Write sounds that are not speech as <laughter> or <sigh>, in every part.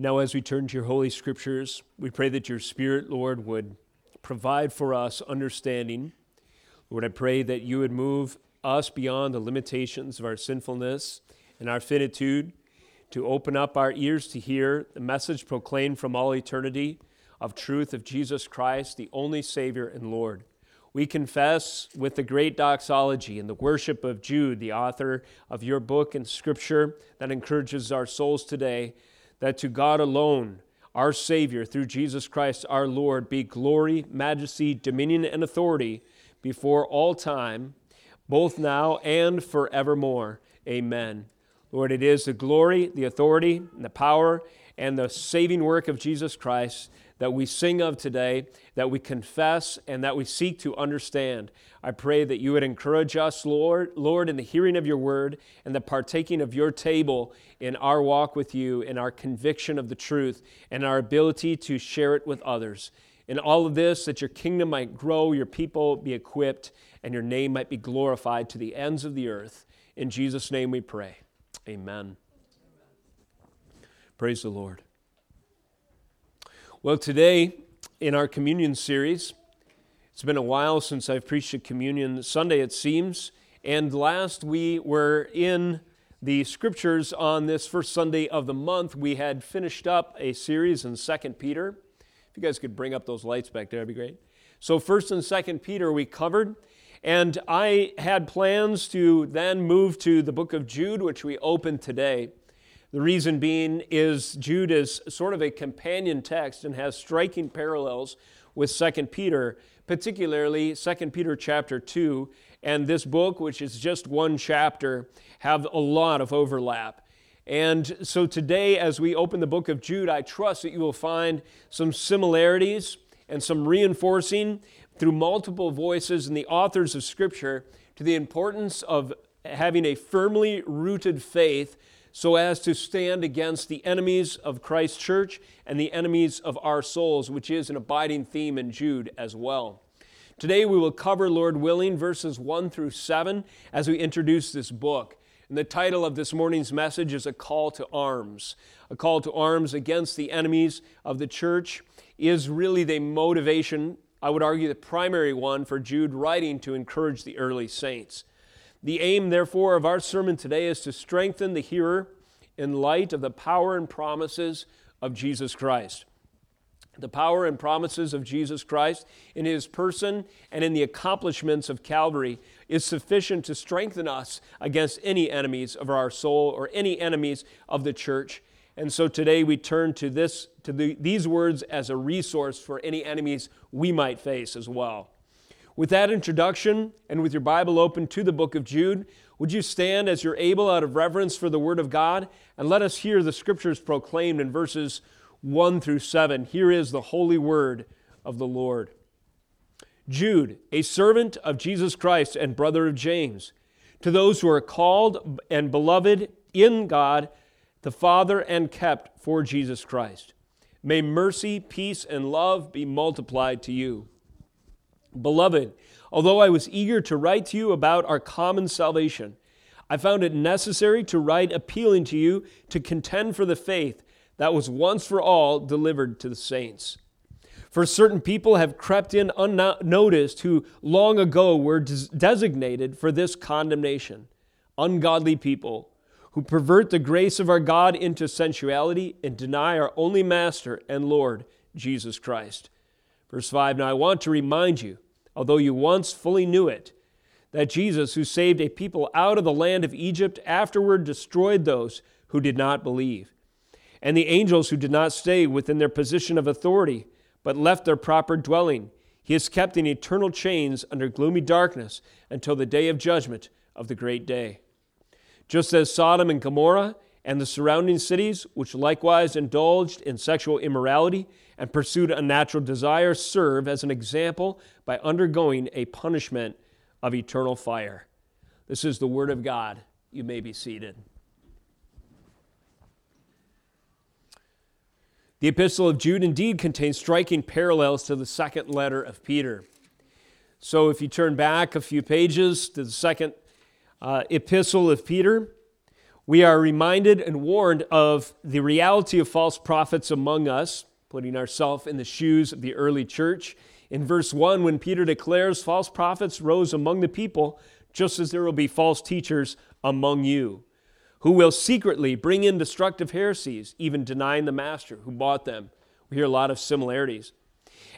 Now, as we turn to your holy scriptures, we pray that your Spirit, Lord, would provide for us understanding. Lord, I pray that you would move us beyond the limitations of our sinfulness and our finitude to open up our ears to hear the message proclaimed from all eternity of truth of Jesus Christ, the only Savior and Lord. We confess with the great doxology and the worship of Jude, the author of your book and scripture that encourages our souls today, that to God alone, our Savior, through Jesus Christ our Lord, be glory, majesty, dominion, and authority before all time, both now and forevermore. Amen. Lord, it is the glory, the authority, and the power, and the saving work of Jesus Christ that we sing of today, that we confess, and that we seek to understand. I pray that you would encourage us, Lord, Lord, in the hearing of your word and the partaking of your table in our walk with you, in our conviction of the truth, and our ability to share it with others. In all of this, that your kingdom might grow, your people be equipped, and your name might be glorified to the ends of the earth. In Jesus' name we pray. Amen. Praise the Lord. Well, today in our communion series, it's been a while since I've preached a communion Sunday, it seems. And last we were in the scriptures on this first Sunday of the month. We had finished up a series in 2 Peter. If you guys could bring up those lights back there, that'd be great. So, 1st and 2nd Peter we covered. And I had plans to then move to the book of Jude, which we opened today. The reason being is Jude is sort of a companion text and has striking parallels with 2 Peter, particularly 2 Peter chapter 2 and this book, which is just one chapter, have a lot of overlap. And so today, as we open the book of Jude, I trust that you will find some similarities and some reinforcing through multiple voices and the authors of Scripture to the importance of having a firmly rooted faith so as to stand against the enemies of Christ's church and the enemies of our souls, which is an abiding theme in Jude as well. Today we will cover, Lord willing, verses 1 through 7 as we introduce this book. And the title of this morning's message is A Call to Arms. A call to arms against the enemies of the church is really the motivation I would argue the primary one for Jude writing to encourage the early saints. The aim, therefore, of our sermon today is to strengthen the hearer in light of the power and promises of Jesus Christ. The power and promises of Jesus Christ in his person and in the accomplishments of Calvary is sufficient to strengthen us against any enemies of our soul or any enemies of the church and so today we turn to, this, to the, these words as a resource for any enemies we might face as well. With that introduction, and with your Bible open to the book of Jude, would you stand as you're able out of reverence for the Word of God and let us hear the scriptures proclaimed in verses 1 through 7. Here is the holy word of the Lord. Jude, a servant of Jesus Christ and brother of James, to those who are called and beloved in God the Father and kept for Jesus Christ. May mercy, peace, and love be multiplied to you. Beloved, although I was eager to write to you about our common salvation, I found it necessary to write appealing to you to contend for the faith that was once for all delivered to the saints. For certain people have crept in unnoticed who long ago were designated for this condemnation ungodly people who pervert the grace of our God into sensuality and deny our only Master and Lord, Jesus Christ. Verse 5 Now I want to remind you, although you once fully knew it, that Jesus, who saved a people out of the land of Egypt, afterward destroyed those who did not believe. And the angels who did not stay within their position of authority, but left their proper dwelling, he is kept in eternal chains under gloomy darkness until the day of judgment of the great day. Just as Sodom and Gomorrah and the surrounding cities, which likewise indulged in sexual immorality and pursued unnatural desire serve as an example by undergoing a punishment of eternal fire. This is the Word of God. You may be seated. The Epistle of Jude indeed contains striking parallels to the second letter of Peter. So if you turn back a few pages to the second uh, epistle of Peter, we are reminded and warned of the reality of false prophets among us, putting ourselves in the shoes of the early church. In verse 1, when Peter declares, False prophets rose among the people, just as there will be false teachers among you, who will secretly bring in destructive heresies, even denying the master who bought them. We hear a lot of similarities.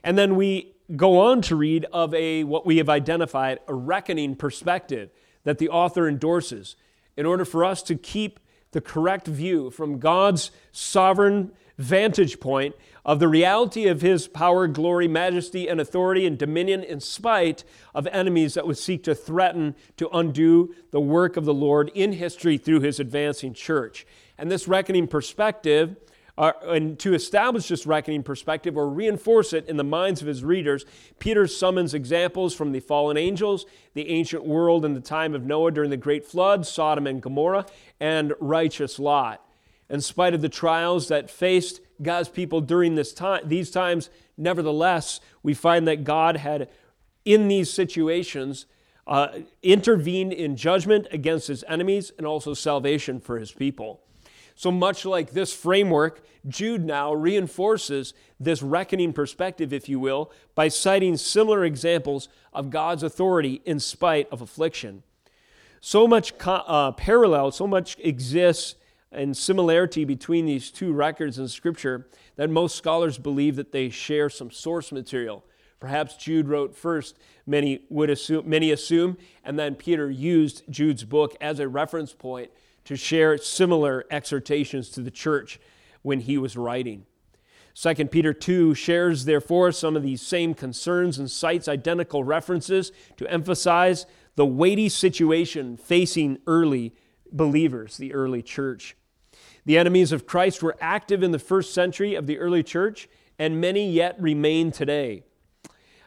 And then we go on to read of a what we have identified a reckoning perspective that the author endorses in order for us to keep the correct view from God's sovereign vantage point of the reality of his power, glory, majesty, and authority and dominion in spite of enemies that would seek to threaten to undo the work of the Lord in history through his advancing church. And this reckoning perspective uh, and to establish this reckoning perspective or reinforce it in the minds of his readers, Peter summons examples from the fallen angels, the ancient world in the time of Noah during the great flood, Sodom and Gomorrah, and righteous Lot. In spite of the trials that faced God's people during this time, these times, nevertheless, we find that God had, in these situations, uh, intervened in judgment against his enemies and also salvation for his people. So much like this framework, Jude now reinforces this reckoning perspective, if you will, by citing similar examples of God's authority in spite of affliction. So much uh, parallel, so much exists and similarity between these two records in Scripture that most scholars believe that they share some source material. Perhaps Jude wrote first, many would assume, many assume, and then Peter used Jude's book as a reference point to share similar exhortations to the church when he was writing. 2 Peter 2 shares, therefore, some of these same concerns and cites identical references to emphasize the weighty situation facing early believers, the early church. The enemies of Christ were active in the first century of the early church, and many yet remain today.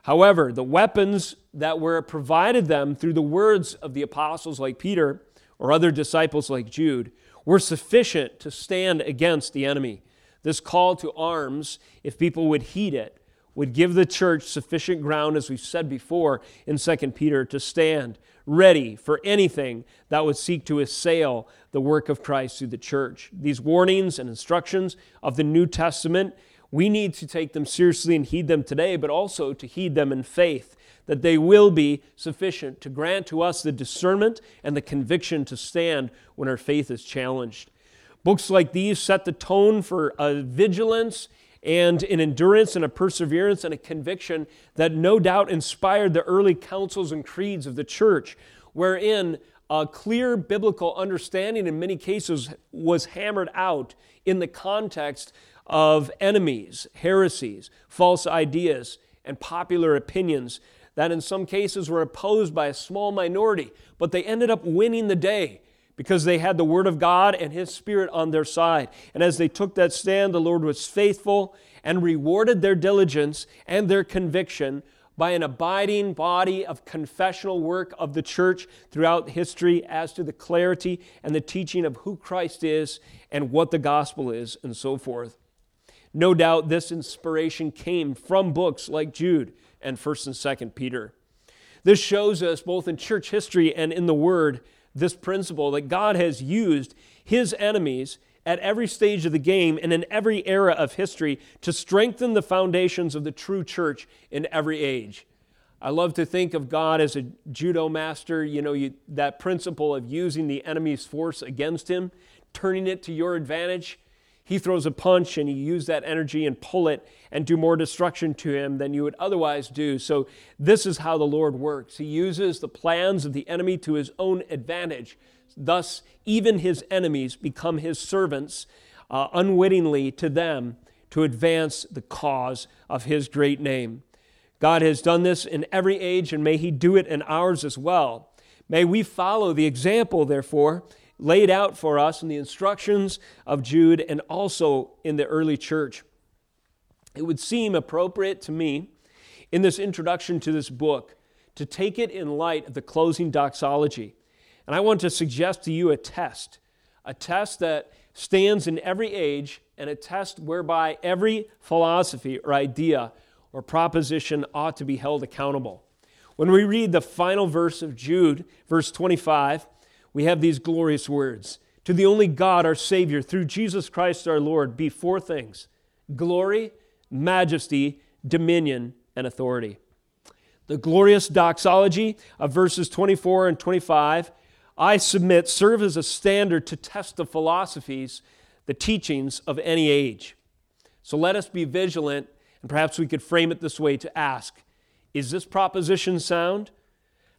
However, the weapons that were provided them through the words of the apostles like Peter or other disciples like Jude were sufficient to stand against the enemy. This call to arms, if people would heed it, would give the church sufficient ground, as we've said before in 2 Peter, to stand ready for anything that would seek to assail the work of Christ through the church. These warnings and instructions of the New Testament, we need to take them seriously and heed them today, but also to heed them in faith that they will be sufficient to grant to us the discernment and the conviction to stand when our faith is challenged. Books like these set the tone for a vigilance and an endurance and a perseverance and a conviction that no doubt inspired the early councils and creeds of the church, wherein a clear biblical understanding in many cases was hammered out in the context of enemies, heresies, false ideas, and popular opinions that in some cases were opposed by a small minority, but they ended up winning the day because they had the Word of God and His Spirit on their side. And as they took that stand, the Lord was faithful and rewarded their diligence and their conviction by an abiding body of confessional work of the church throughout history as to the clarity and the teaching of who Christ is and what the gospel is, and so forth. No doubt this inspiration came from books like Jude and 1st and 2nd Peter. This shows us both in church history and in the word this principle that God has used his enemies at every stage of the game and in every era of history to strengthen the foundations of the true church in every age. I love to think of God as a judo master, you know, you, that principle of using the enemy's force against him, turning it to your advantage. He throws a punch and you use that energy and pull it and do more destruction to him than you would otherwise do. So, this is how the Lord works. He uses the plans of the enemy to his own advantage. Thus, even his enemies become his servants uh, unwittingly to them to advance the cause of his great name. God has done this in every age, and may he do it in ours as well. May we follow the example, therefore, laid out for us in the instructions of Jude and also in the early church. It would seem appropriate to me in this introduction to this book to take it in light of the closing doxology. And I want to suggest to you a test, a test that stands in every age and a test whereby every philosophy or idea or proposition ought to be held accountable. When we read the final verse of Jude, verse 25, we have these glorious words to the only God, our Savior, through Jesus Christ our Lord, be four things glory, majesty, dominion, and authority. The glorious doxology of verses 24 and 25, I submit, serve as a standard to test the philosophies, the teachings of any age. So let us be vigilant, and perhaps we could frame it this way to ask Is this proposition sound?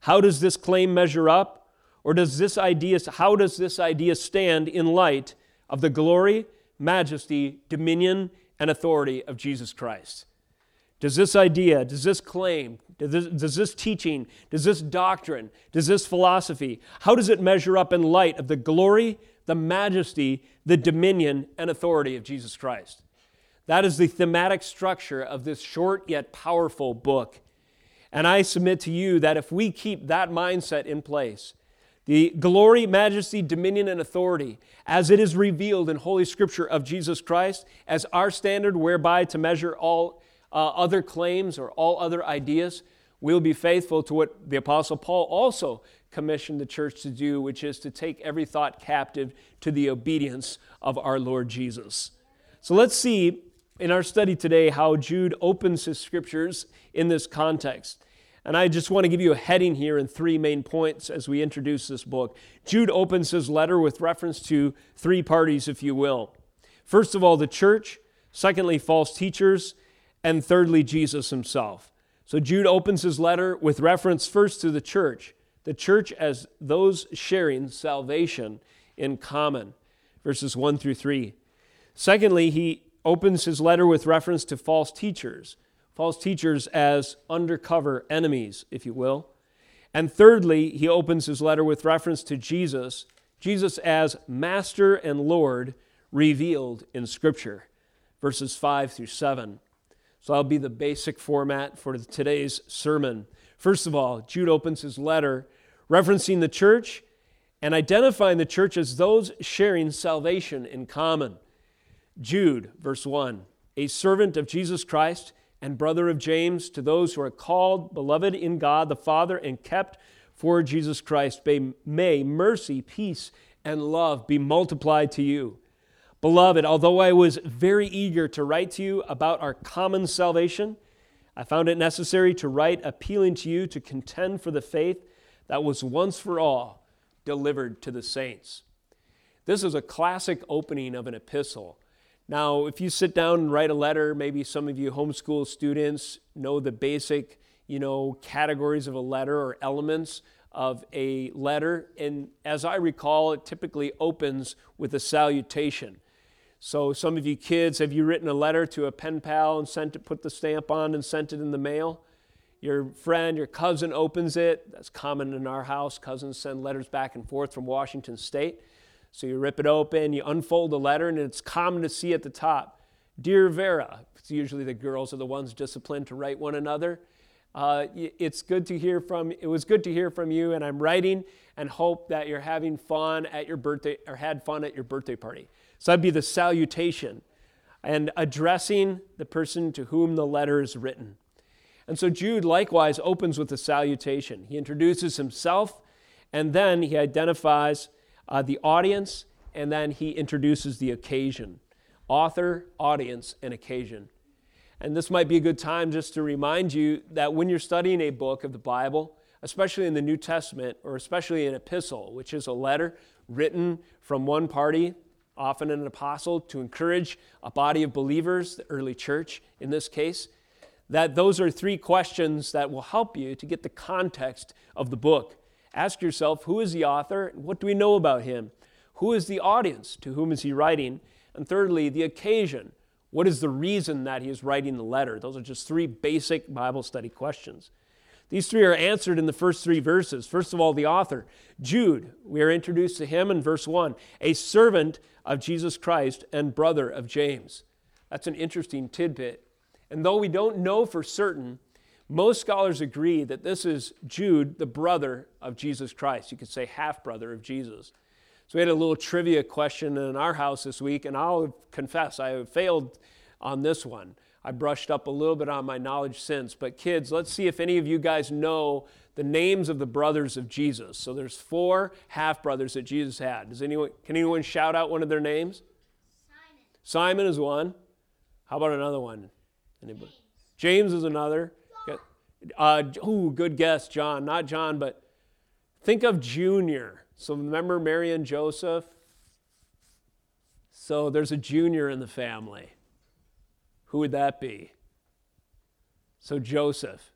How does this claim measure up? Or does this idea, how does this idea stand in light of the glory, majesty, dominion, and authority of Jesus Christ? Does this idea, does this claim, does this, does this, teaching, does this doctrine, does this philosophy, how does it measure up in light of the glory, the majesty, the dominion, and authority of Jesus Christ? That is the thematic structure of this short yet powerful book. And I submit to you that if we keep that mindset in place, the glory, majesty, dominion, and authority, as it is revealed in Holy Scripture of Jesus Christ, as our standard whereby to measure all uh, other claims or all other ideas, we'll be faithful to what the Apostle Paul also commissioned the church to do, which is to take every thought captive to the obedience of our Lord Jesus. So let's see in our study today how Jude opens his scriptures in this context. And I just want to give you a heading here in three main points as we introduce this book. Jude opens his letter with reference to three parties, if you will. First of all, the church. Secondly, false teachers. And thirdly, Jesus himself. So Jude opens his letter with reference first to the church, the church as those sharing salvation in common, verses 1 through 3. Secondly, he opens his letter with reference to false teachers false teachers as undercover enemies, if you will. And thirdly, he opens his letter with reference to Jesus, Jesus as Master and Lord revealed in Scripture, verses 5 through 7. So that'll be the basic format for today's sermon. First of all, Jude opens his letter referencing the church and identifying the church as those sharing salvation in common. Jude, verse 1, a servant of Jesus Christ and brother of James, to those who are called, beloved in God the Father, and kept for Jesus Christ, may mercy, peace, and love be multiplied to you. Beloved, although I was very eager to write to you about our common salvation, I found it necessary to write appealing to you to contend for the faith that was once for all delivered to the saints. This is a classic opening of an epistle. Now, if you sit down and write a letter, maybe some of you homeschool students know the basic, you know, categories of a letter or elements of a letter. And as I recall, it typically opens with a salutation. So, some of you kids, have you written a letter to a pen pal and sent it, put the stamp on and sent it in the mail? Your friend, your cousin opens it. That's common in our house. Cousins send letters back and forth from Washington State. So you rip it open, you unfold the letter, and it's common to see at the top, Dear Vera. It's usually the girls are the ones disciplined to write one another. Uh, it's good to hear from. It was good to hear from you, and I'm writing and hope that you're having fun at your birthday or had fun at your birthday party. So that'd be the salutation, and addressing the person to whom the letter is written. And so Jude likewise opens with a salutation. He introduces himself, and then he identifies uh, the audience, and then he introduces the occasion author, audience, and occasion. And this might be a good time just to remind you that when you're studying a book of the Bible, especially in the New Testament, or especially an epistle, which is a letter written from one party, often an apostle, to encourage a body of believers, the early church in this case, that those are three questions that will help you to get the context of the book. Ask yourself who is the author what do we know about him? Who is the audience? To whom is he writing? And thirdly, the occasion. What is the reason that he is writing the letter? Those are just three basic Bible study questions. These three are answered in the first three verses. First of all, the author, Jude. We are introduced to him in verse 1, a servant of Jesus Christ and brother of James. That's an interesting tidbit. And though we don't know for certain most scholars agree that this is Jude, the brother of Jesus Christ. You could say half brother of Jesus. So we had a little trivia question in our house this week, and I'll confess I failed on this one. I brushed up a little bit on my knowledge since. But kids, let's see if any of you guys know the names of the brothers of Jesus. So there's four half brothers that Jesus had. Does anyone can anyone shout out one of their names? Simon. Simon is one. How about another one? Anybody? James, James is another. Uh, ooh, good guess, John. Not John, but think of Junior. So remember Mary and Joseph? So there's a junior in the family. Who would that be? So Joseph.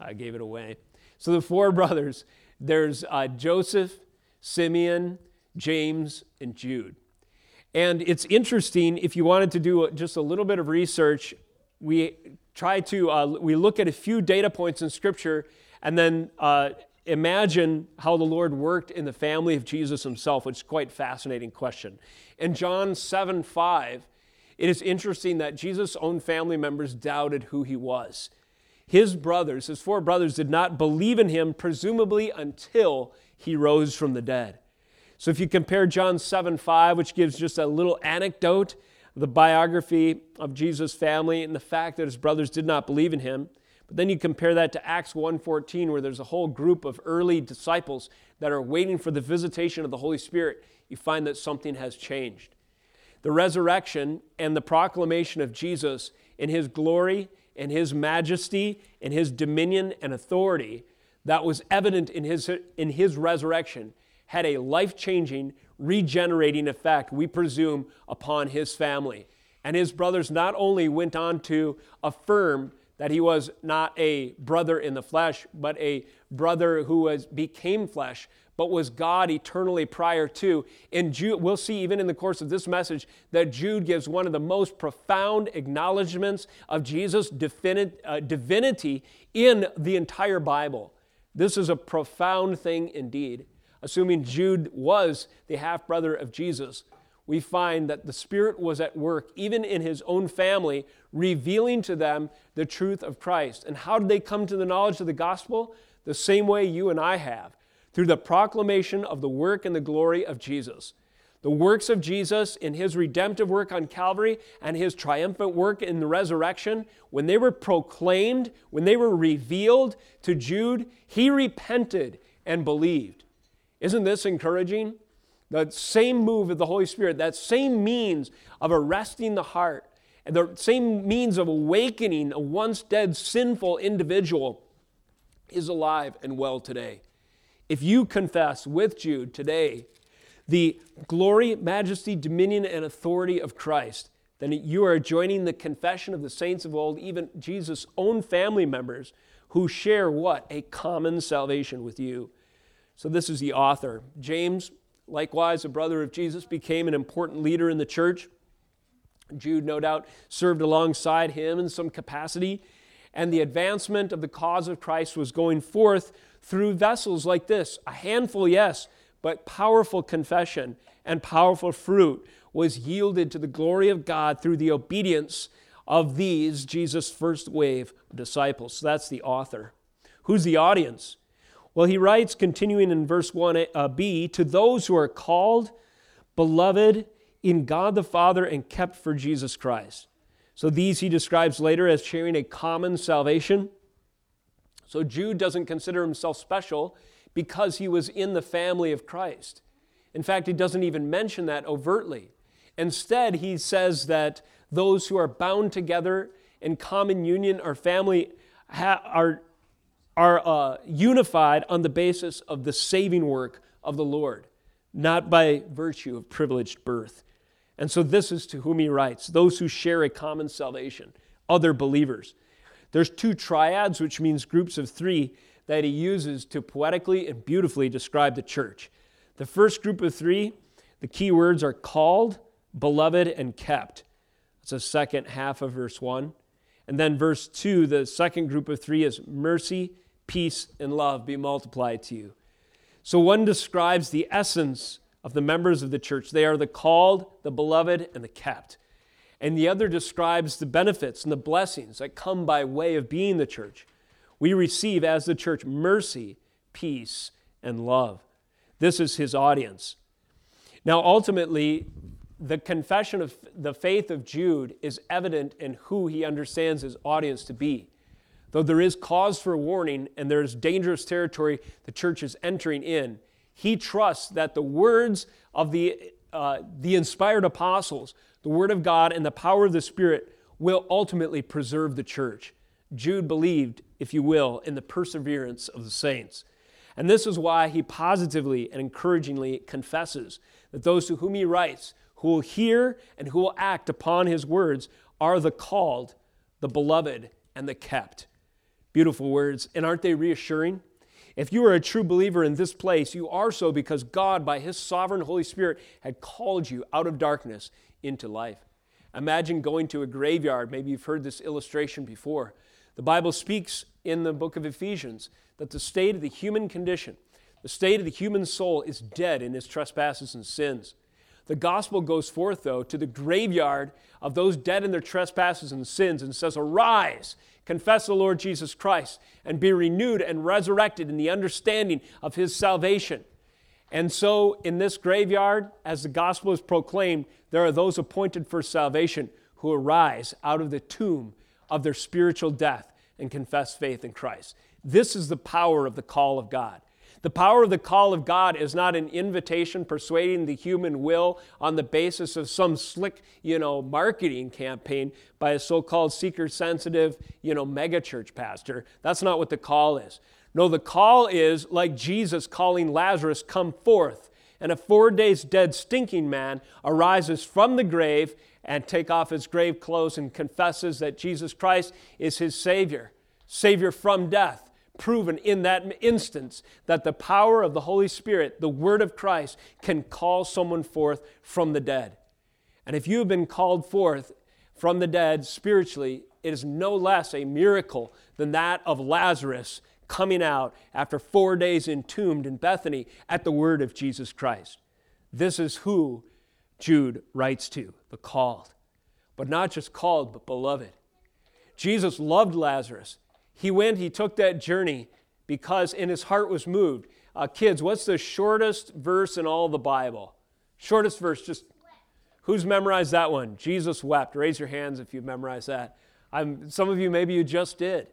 I gave it away. So the four <laughs> brothers there's uh, Joseph, Simeon, James, and Jude. And it's interesting if you wanted to do just a little bit of research, we try to uh, we look at a few data points in Scripture and then uh, imagine how the Lord worked in the family of Jesus himself, which is quite fascinating question. In John 7 5, it is interesting that Jesus' own family members doubted who he was. His brothers, his four brothers, did not believe in him, presumably until he rose from the dead. So if you compare John 7 5, which gives just a little anecdote, the biography of Jesus' family and the fact that his brothers did not believe in him, but then you compare that to Acts 1:14 where there's a whole group of early disciples that are waiting for the visitation of the Holy Spirit, you find that something has changed. The resurrection and the proclamation of Jesus in his glory and his majesty and his dominion and authority that was evident in his, in his resurrection had a life changing, regenerating effect, we presume, upon his family. And his brothers not only went on to affirm that he was not a brother in the flesh, but a brother who was, became flesh, but was God eternally prior to. And Jude, we'll see even in the course of this message that Jude gives one of the most profound acknowledgments of Jesus' uh, divinity in the entire Bible. This is a profound thing indeed. Assuming Jude was the half brother of Jesus, we find that the Spirit was at work, even in his own family, revealing to them the truth of Christ. And how did they come to the knowledge of the gospel? The same way you and I have through the proclamation of the work and the glory of Jesus. The works of Jesus in his redemptive work on Calvary and his triumphant work in the resurrection, when they were proclaimed, when they were revealed to Jude, he repented and believed. Isn't this encouraging? The same move of the Holy Spirit, that same means of arresting the heart, and the same means of awakening a once dead sinful individual is alive and well today. If you confess with Jude today the glory, majesty, dominion, and authority of Christ, then you are joining the confession of the saints of old, even Jesus' own family members who share what? A common salvation with you. So, this is the author. James, likewise, a brother of Jesus, became an important leader in the church. Jude, no doubt, served alongside him in some capacity. And the advancement of the cause of Christ was going forth through vessels like this a handful, yes, but powerful confession and powerful fruit was yielded to the glory of God through the obedience of these, Jesus' first wave disciples. So that's the author. Who's the audience? Well, he writes, continuing in verse 1b, uh, to those who are called, beloved in God the Father, and kept for Jesus Christ. So these he describes later as sharing a common salvation. So Jude doesn't consider himself special because he was in the family of Christ. In fact, he doesn't even mention that overtly. Instead, he says that those who are bound together in common union or family are are uh, unified on the basis of the saving work of the Lord, not by virtue of privileged birth. And so this is to whom he writes those who share a common salvation, other believers. There's two triads, which means groups of three, that he uses to poetically and beautifully describe the church. The first group of three, the key words are called, beloved, and kept. That's the second half of verse 1. And then verse 2, the second group of three is mercy, peace, and love be multiplied to you. So one describes the essence of the members of the church. They are the called, the beloved, and the kept. And the other describes the benefits and the blessings that come by way of being the church. We receive as the church mercy, peace, and love. This is his audience. Now, ultimately, the confession of the faith of Jude is evident in who he understands his audience to be. Though there is cause for warning and there is dangerous territory the church is entering in, he trusts that the words of the, uh, the inspired apostles, the Word of God, and the power of the Spirit will ultimately preserve the church. Jude believed, if you will, in the perseverance of the saints. And this is why he positively and encouragingly confesses that those to whom he writes, who will hear and who will act upon his words, are the called, the beloved, and the kept. Beautiful words. And aren't they reassuring? If you are a true believer in this place, you are so because God, by His sovereign Holy Spirit, had called you out of darkness into life. Imagine going to a graveyard. Maybe you've heard this illustration before. The Bible speaks in the book of Ephesians that the state of the human condition, the state of the human soul, is dead in its trespasses and sins. The gospel goes forth, though, to the graveyard of those dead in their trespasses and sins and says, Arise, confess the Lord Jesus Christ, and be renewed and resurrected in the understanding of his salvation. And so, in this graveyard, as the gospel is proclaimed, there are those appointed for salvation who arise out of the tomb of their spiritual death and confess faith in Christ. This is the power of the call of God. The power of the call of God is not an invitation persuading the human will on the basis of some slick, you know, marketing campaign by a so-called seeker-sensitive, you know, megachurch pastor. That's not what the call is. No, the call is like Jesus calling Lazarus, come forth. And a four days dead stinking man arises from the grave and take off his grave clothes and confesses that Jesus Christ is his Savior, Savior from death proven in that instance that the power of the Holy Spirit, the Word of Christ, can call someone forth from the dead. And if you have been called forth from the dead spiritually, it is no less a miracle than that of Lazarus coming out after four days entombed in Bethany at the word of Jesus Christ. This is who Jude writes to, the called. But not just called, but beloved. Jesus loved Lazarus. He went, he took that journey because in his heart was moved. Uh, kids, what's the shortest verse in all the Bible? Shortest verse, just who's memorized that one? Jesus wept. Raise your hands if you've memorized that. I'm, some of you, maybe you just did.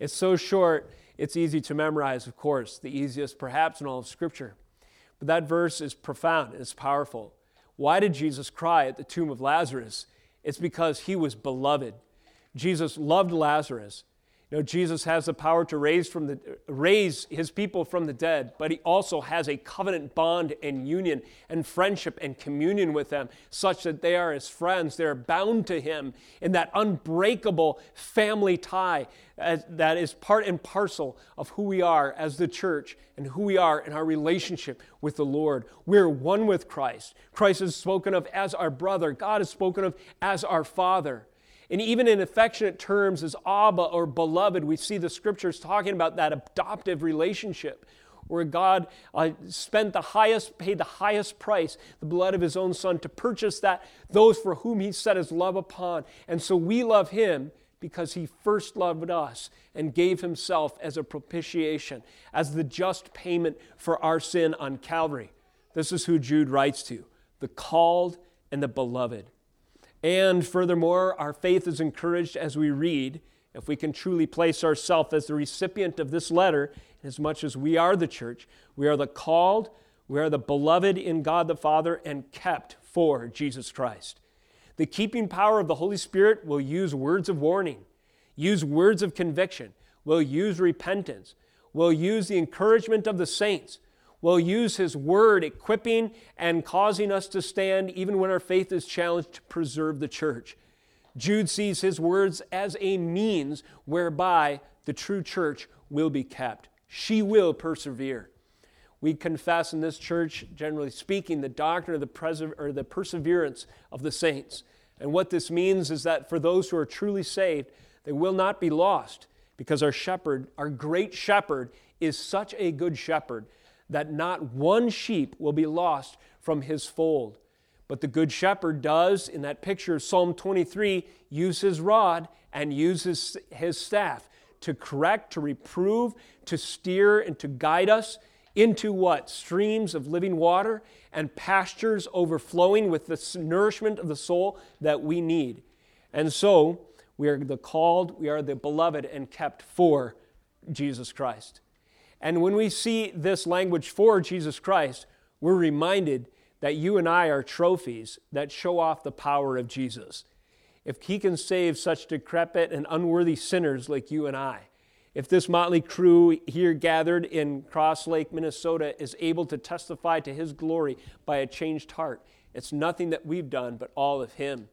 It's so short, it's easy to memorize, of course, the easiest perhaps in all of Scripture. But that verse is profound, it's powerful. Why did Jesus cry at the tomb of Lazarus? It's because he was beloved. Jesus loved Lazarus. You know, Jesus has the power to raise, from the, raise his people from the dead, but he also has a covenant bond and union and friendship and communion with them, such that they are his friends. They are bound to him in that unbreakable family tie that is part and parcel of who we are as the church and who we are in our relationship with the Lord. We're one with Christ. Christ is spoken of as our brother, God is spoken of as our Father. And even in affectionate terms as Abba or beloved, we see the scriptures talking about that adoptive relationship where God uh, spent the highest, paid the highest price, the blood of his own son, to purchase that, those for whom he set his love upon. And so we love him because he first loved us and gave himself as a propitiation, as the just payment for our sin on Calvary. This is who Jude writes to the called and the beloved. And furthermore, our faith is encouraged as we read, if we can truly place ourselves as the recipient of this letter, as much as we are the church, we are the called, we are the beloved in God the Father, and kept for Jesus Christ. The keeping power of the Holy Spirit will use words of warning, use words of conviction, will use repentance, will use the encouragement of the saints will use His Word, equipping and causing us to stand even when our faith is challenged to preserve the church. Jude sees his words as a means whereby the true church will be kept. She will persevere. We confess in this church, generally speaking, the doctrine of the, pres- or the perseverance of the saints. And what this means is that for those who are truly saved, they will not be lost because our shepherd, our great shepherd, is such a good shepherd that not one sheep will be lost from his fold. But the Good Shepherd does, in that picture of Psalm 23, use his rod and uses his staff to correct, to reprove, to steer, and to guide us into what? Streams of living water and pastures overflowing with the nourishment of the soul that we need. And so, we are the called, we are the beloved and kept for Jesus Christ. And when we see this language for Jesus Christ, we're reminded that you and I are trophies that show off the power of Jesus. If he can save such decrepit and unworthy sinners like you and I, if this motley crew here gathered in Cross Lake, Minnesota, is able to testify to his glory by a changed heart, it's nothing that we've done, but all of him.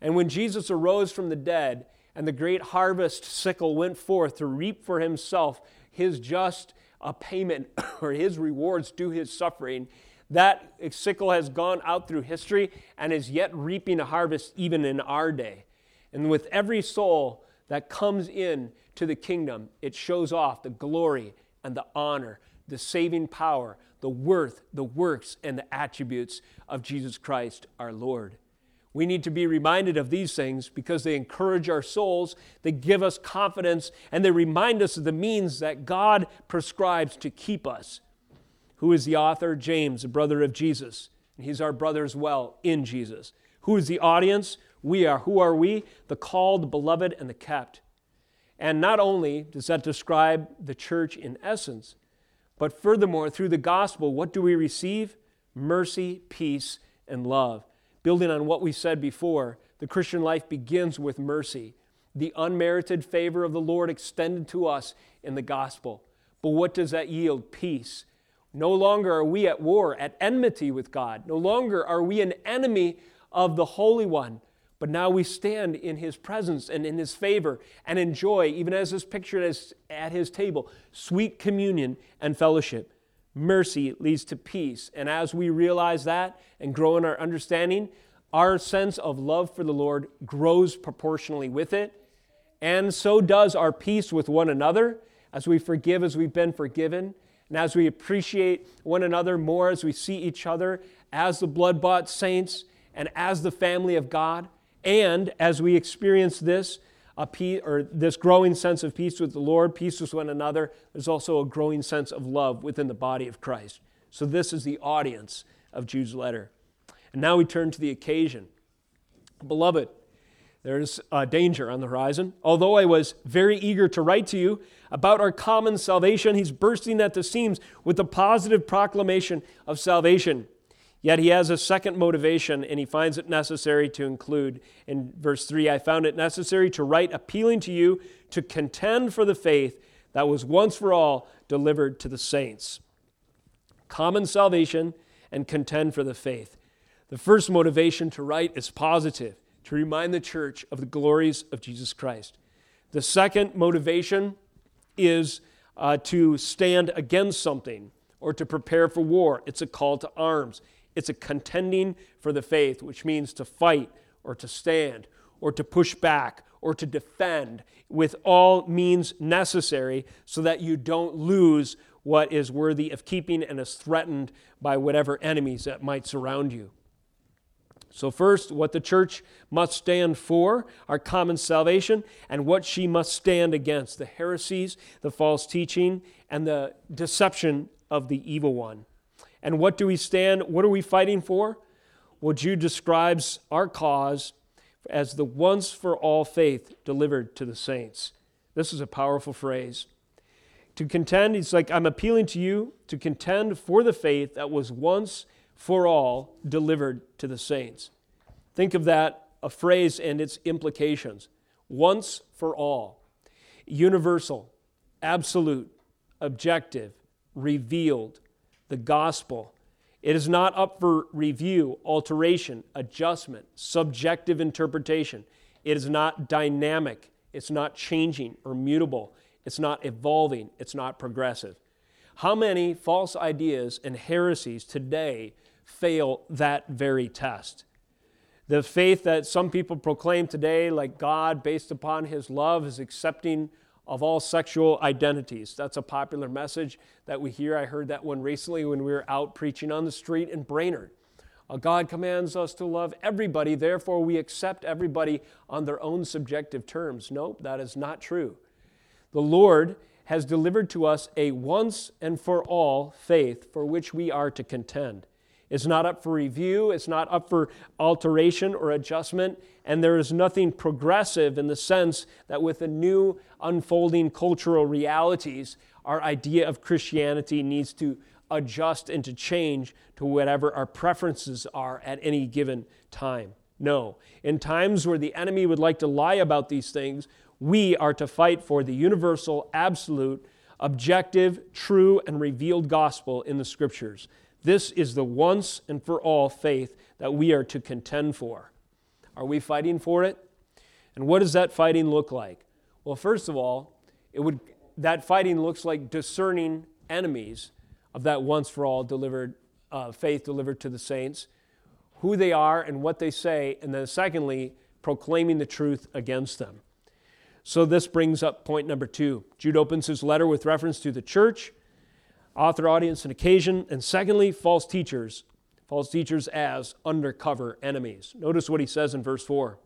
And when Jesus arose from the dead and the great harvest sickle went forth to reap for himself his just uh, payment <coughs> or his rewards due his suffering, that sickle has gone out through history and is yet reaping a harvest even in our day. And with every soul that comes in to the kingdom, it shows off the glory and the honor, the saving power, the worth, the works, and the attributes of Jesus Christ our Lord. We need to be reminded of these things because they encourage our souls, they give us confidence, and they remind us of the means that God prescribes to keep us. Who is the author? James, a brother of Jesus. And he's our brother as well in Jesus. Who is the audience? We are. Who are we? The called, the beloved, and the kept. And not only does that describe the church in essence, but furthermore, through the gospel, what do we receive? Mercy, peace, and love. Building on what we said before, the Christian life begins with mercy, the unmerited favor of the Lord extended to us in the gospel. But what does that yield? Peace. No longer are we at war, at enmity with God. No longer are we an enemy of the Holy One, but now we stand in his presence and in his favor and enjoy, even as is pictured as at his table, sweet communion and fellowship. Mercy leads to peace. And as we realize that and grow in our understanding, our sense of love for the Lord grows proportionally with it. And so does our peace with one another as we forgive as we've been forgiven. And as we appreciate one another more, as we see each other as the blood bought saints and as the family of God. And as we experience this, a peace, or this growing sense of peace with the Lord, peace with one another, there's also a growing sense of love within the body of Christ. So this is the audience of Jude's letter. And now we turn to the occasion. Beloved, there's a danger on the horizon. Although I was very eager to write to you about our common salvation, he's bursting at the seams with the positive proclamation of salvation. Yet he has a second motivation, and he finds it necessary to include. In verse 3, I found it necessary to write appealing to you to contend for the faith that was once for all delivered to the saints. Common salvation and contend for the faith. The first motivation to write is positive, to remind the church of the glories of Jesus Christ. The second motivation is uh, to stand against something or to prepare for war. It's a call to arms. It's a contending for the faith, which means to fight or to stand or to push back or to defend with all means necessary so that you don't lose what is worthy of keeping and is threatened by whatever enemies that might surround you. So, first, what the church must stand for, our common salvation, and what she must stand against the heresies, the false teaching, and the deception of the evil one. And what do we stand? What are we fighting for? Well, Jude describes our cause as the once for all faith delivered to the saints. This is a powerful phrase. To contend, he's like, I'm appealing to you to contend for the faith that was once for all delivered to the saints. Think of that, a phrase and its implications. Once for all, universal, absolute, objective, revealed, the gospel. It is not up for review, alteration, adjustment, subjective interpretation. It is not dynamic. It's not changing or mutable. It's not evolving. It's not progressive. How many false ideas and heresies today fail that very test? The faith that some people proclaim today, like God based upon his love, is accepting of all sexual identities. That's a popular message that we hear. I heard that one recently when we were out preaching on the street in Brainerd. God commands us to love everybody, therefore, we accept everybody on their own subjective terms. Nope, that is not true. The Lord has delivered to us a once and for all faith for which we are to contend. It's not up for review, it's not up for alteration or adjustment, and there is nothing progressive in the sense that with the new unfolding cultural realities, our idea of Christianity needs to adjust and to change to whatever our preferences are at any given time. No. In times where the enemy would like to lie about these things, we are to fight for the universal, absolute, objective, true, and revealed gospel in the scriptures. This is the once and for all faith that we are to contend for. Are we fighting for it? And what does that fighting look like? Well, first of all, it would, that fighting looks like discerning enemies of that once for all delivered uh, faith delivered to the saints, who they are and what they say, and then secondly, proclaiming the truth against them. So this brings up point number two. Jude opens his letter with reference to the church, author, audience, and occasion, and secondly, false teachers. False teachers as undercover enemies. Notice what he says in verse 4.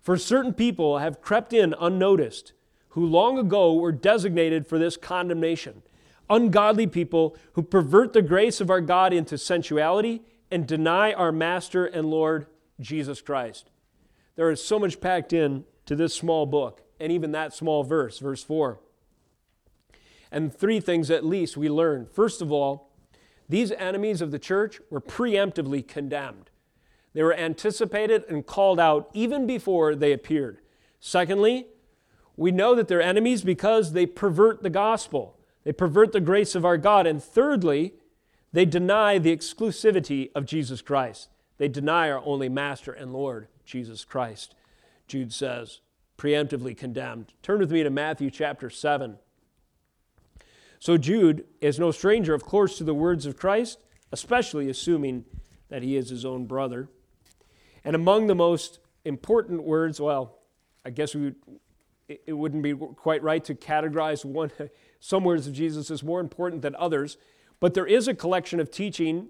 For certain people have crept in unnoticed, who long ago were designated for this condemnation. Ungodly people who pervert the grace of our God into sensuality and deny our Master and Lord Jesus Christ. There is so much packed in to this small book and even that small verse, verse 4. And three things at least we learn. First of all, these enemies of the church were preemptively condemned. They were anticipated and called out even before they appeared. Secondly, we know that they're enemies because they pervert the gospel. They pervert the grace of our God. And thirdly, they deny the exclusivity of Jesus Christ. They deny our only Master and Lord, Jesus Christ. Jude says, preemptively condemned. Turn with me to Matthew chapter 7. So Jude is no stranger, of course, to the words of Christ, especially assuming that he is his own brother. And among the most important words, well, I guess we would, it wouldn't be quite right to categorize one, <laughs> some words of Jesus as more important than others, but there is a collection of teaching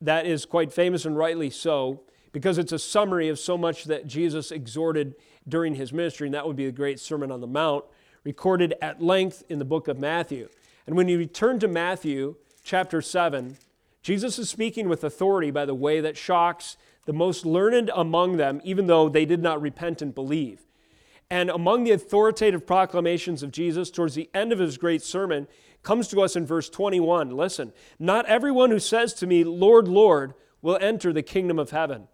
that is quite famous and rightly so because it's a summary of so much that Jesus exhorted during his ministry, and that would be the great Sermon on the Mount, recorded at length in the book of Matthew. And when you return to Matthew chapter 7, Jesus is speaking with authority by the way that shocks the most learned among them, even though they did not repent and believe. And among the authoritative proclamations of Jesus towards the end of his great sermon comes to us in verse 21. Listen, not everyone who says to me, Lord, Lord, will enter the kingdom of heaven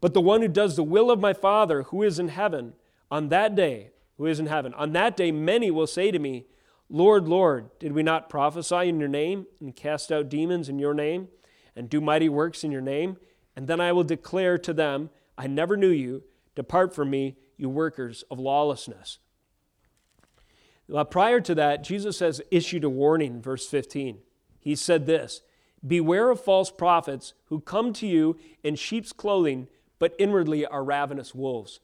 but the one who does the will of my Father who is in heaven, on that day, who is in heaven, on that day many will say to me, Lord, Lord, did we not prophesy in your name and cast out demons in your name and do mighty works in your name? And then I will declare to them, I never knew you. Depart from me, you workers of lawlessness. Now, prior to that, Jesus has issued a warning, verse 15. He said this Beware of false prophets who come to you in sheep's clothing but inwardly are ravenous wolves.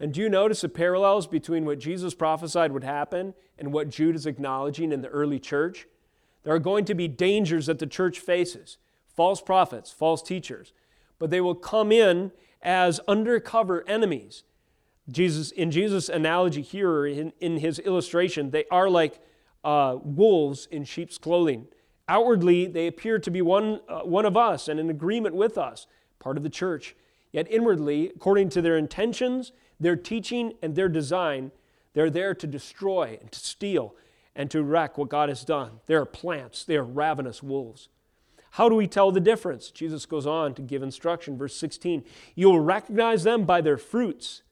And do you notice the parallels between what Jesus prophesied would happen and what Jude is acknowledging in the early church? There are going to be dangers that the church faces false prophets, false teachers, but they will come in as undercover enemies. Jesus, in Jesus' analogy here, in, in his illustration, they are like uh, wolves in sheep's clothing. Outwardly, they appear to be one, uh, one of us and in agreement with us, part of the church. Yet inwardly, according to their intentions, their teaching, and their design, they're there to destroy and to steal and to wreck what God has done. They are plants, they are ravenous wolves. How do we tell the difference? Jesus goes on to give instruction. Verse 16 You will recognize them by their fruits.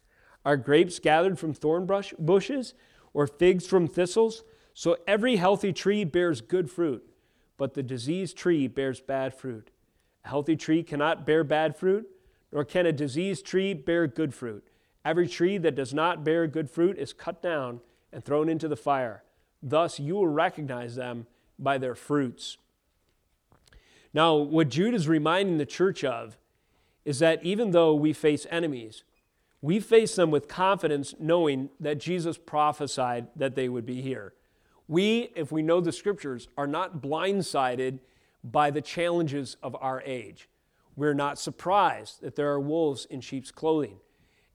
Are grapes gathered from thorn brush, bushes or figs from thistles? So every healthy tree bears good fruit, but the diseased tree bears bad fruit. A healthy tree cannot bear bad fruit nor can a diseased tree bear good fruit. Every tree that does not bear good fruit is cut down and thrown into the fire. Thus you will recognize them by their fruits. Now, what Jude is reminding the church of is that even though we face enemies, we face them with confidence, knowing that Jesus prophesied that they would be here. We, if we know the scriptures, are not blindsided by the challenges of our age. We're not surprised that there are wolves in sheep's clothing.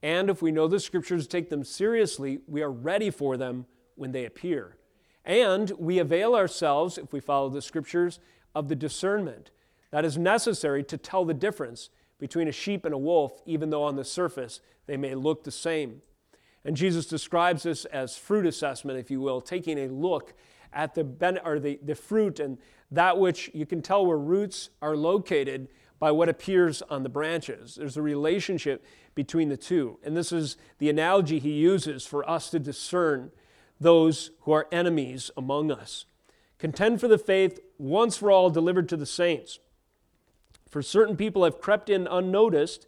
And if we know the scriptures take them seriously, we are ready for them when they appear. And we avail ourselves, if we follow the scriptures, of the discernment that is necessary to tell the difference between a sheep and a wolf, even though on the surface they may look the same. And Jesus describes this as fruit assessment, if you will, taking a look at the, ben- or the, the fruit and that which you can tell where roots are located by what appears on the branches. There's a relationship between the two. And this is the analogy he uses for us to discern those who are enemies among us. Contend for the faith once for all delivered to the saints. For certain people have crept in unnoticed,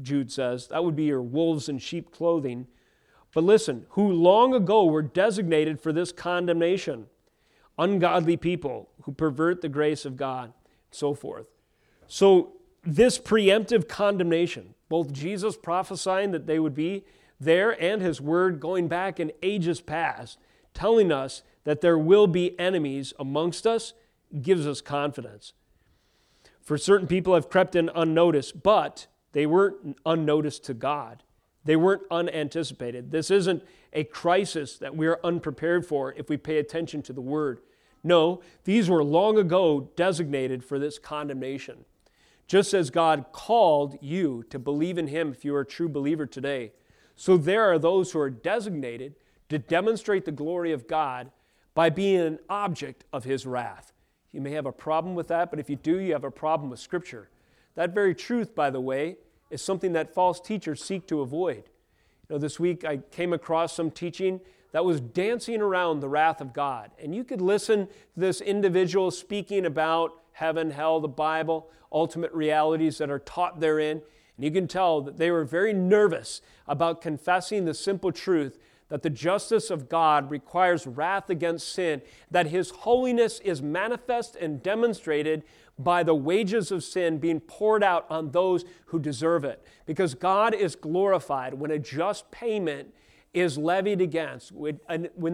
Jude says, that would be your wolves in sheep clothing. But listen, who long ago were designated for this condemnation ungodly people who pervert the grace of God, so forth. So, this preemptive condemnation, both Jesus prophesying that they would be there and his word going back in ages past, telling us that there will be enemies amongst us, gives us confidence. For certain people have crept in unnoticed, but they weren't unnoticed to God. They weren't unanticipated. This isn't a crisis that we are unprepared for if we pay attention to the word. No, these were long ago designated for this condemnation. Just as God called you to believe in Him if you are a true believer today, so there are those who are designated to demonstrate the glory of God by being an object of His wrath. You may have a problem with that, but if you do, you have a problem with Scripture. That very truth, by the way, is something that false teachers seek to avoid. You know, this week I came across some teaching that was dancing around the wrath of God. And you could listen to this individual speaking about heaven, hell, the Bible, ultimate realities that are taught therein. And you can tell that they were very nervous about confessing the simple truth that the justice of God requires wrath against sin, that His holiness is manifest and demonstrated by the wages of sin being poured out on those who deserve it. Because God is glorified when a just payment is levied against, when,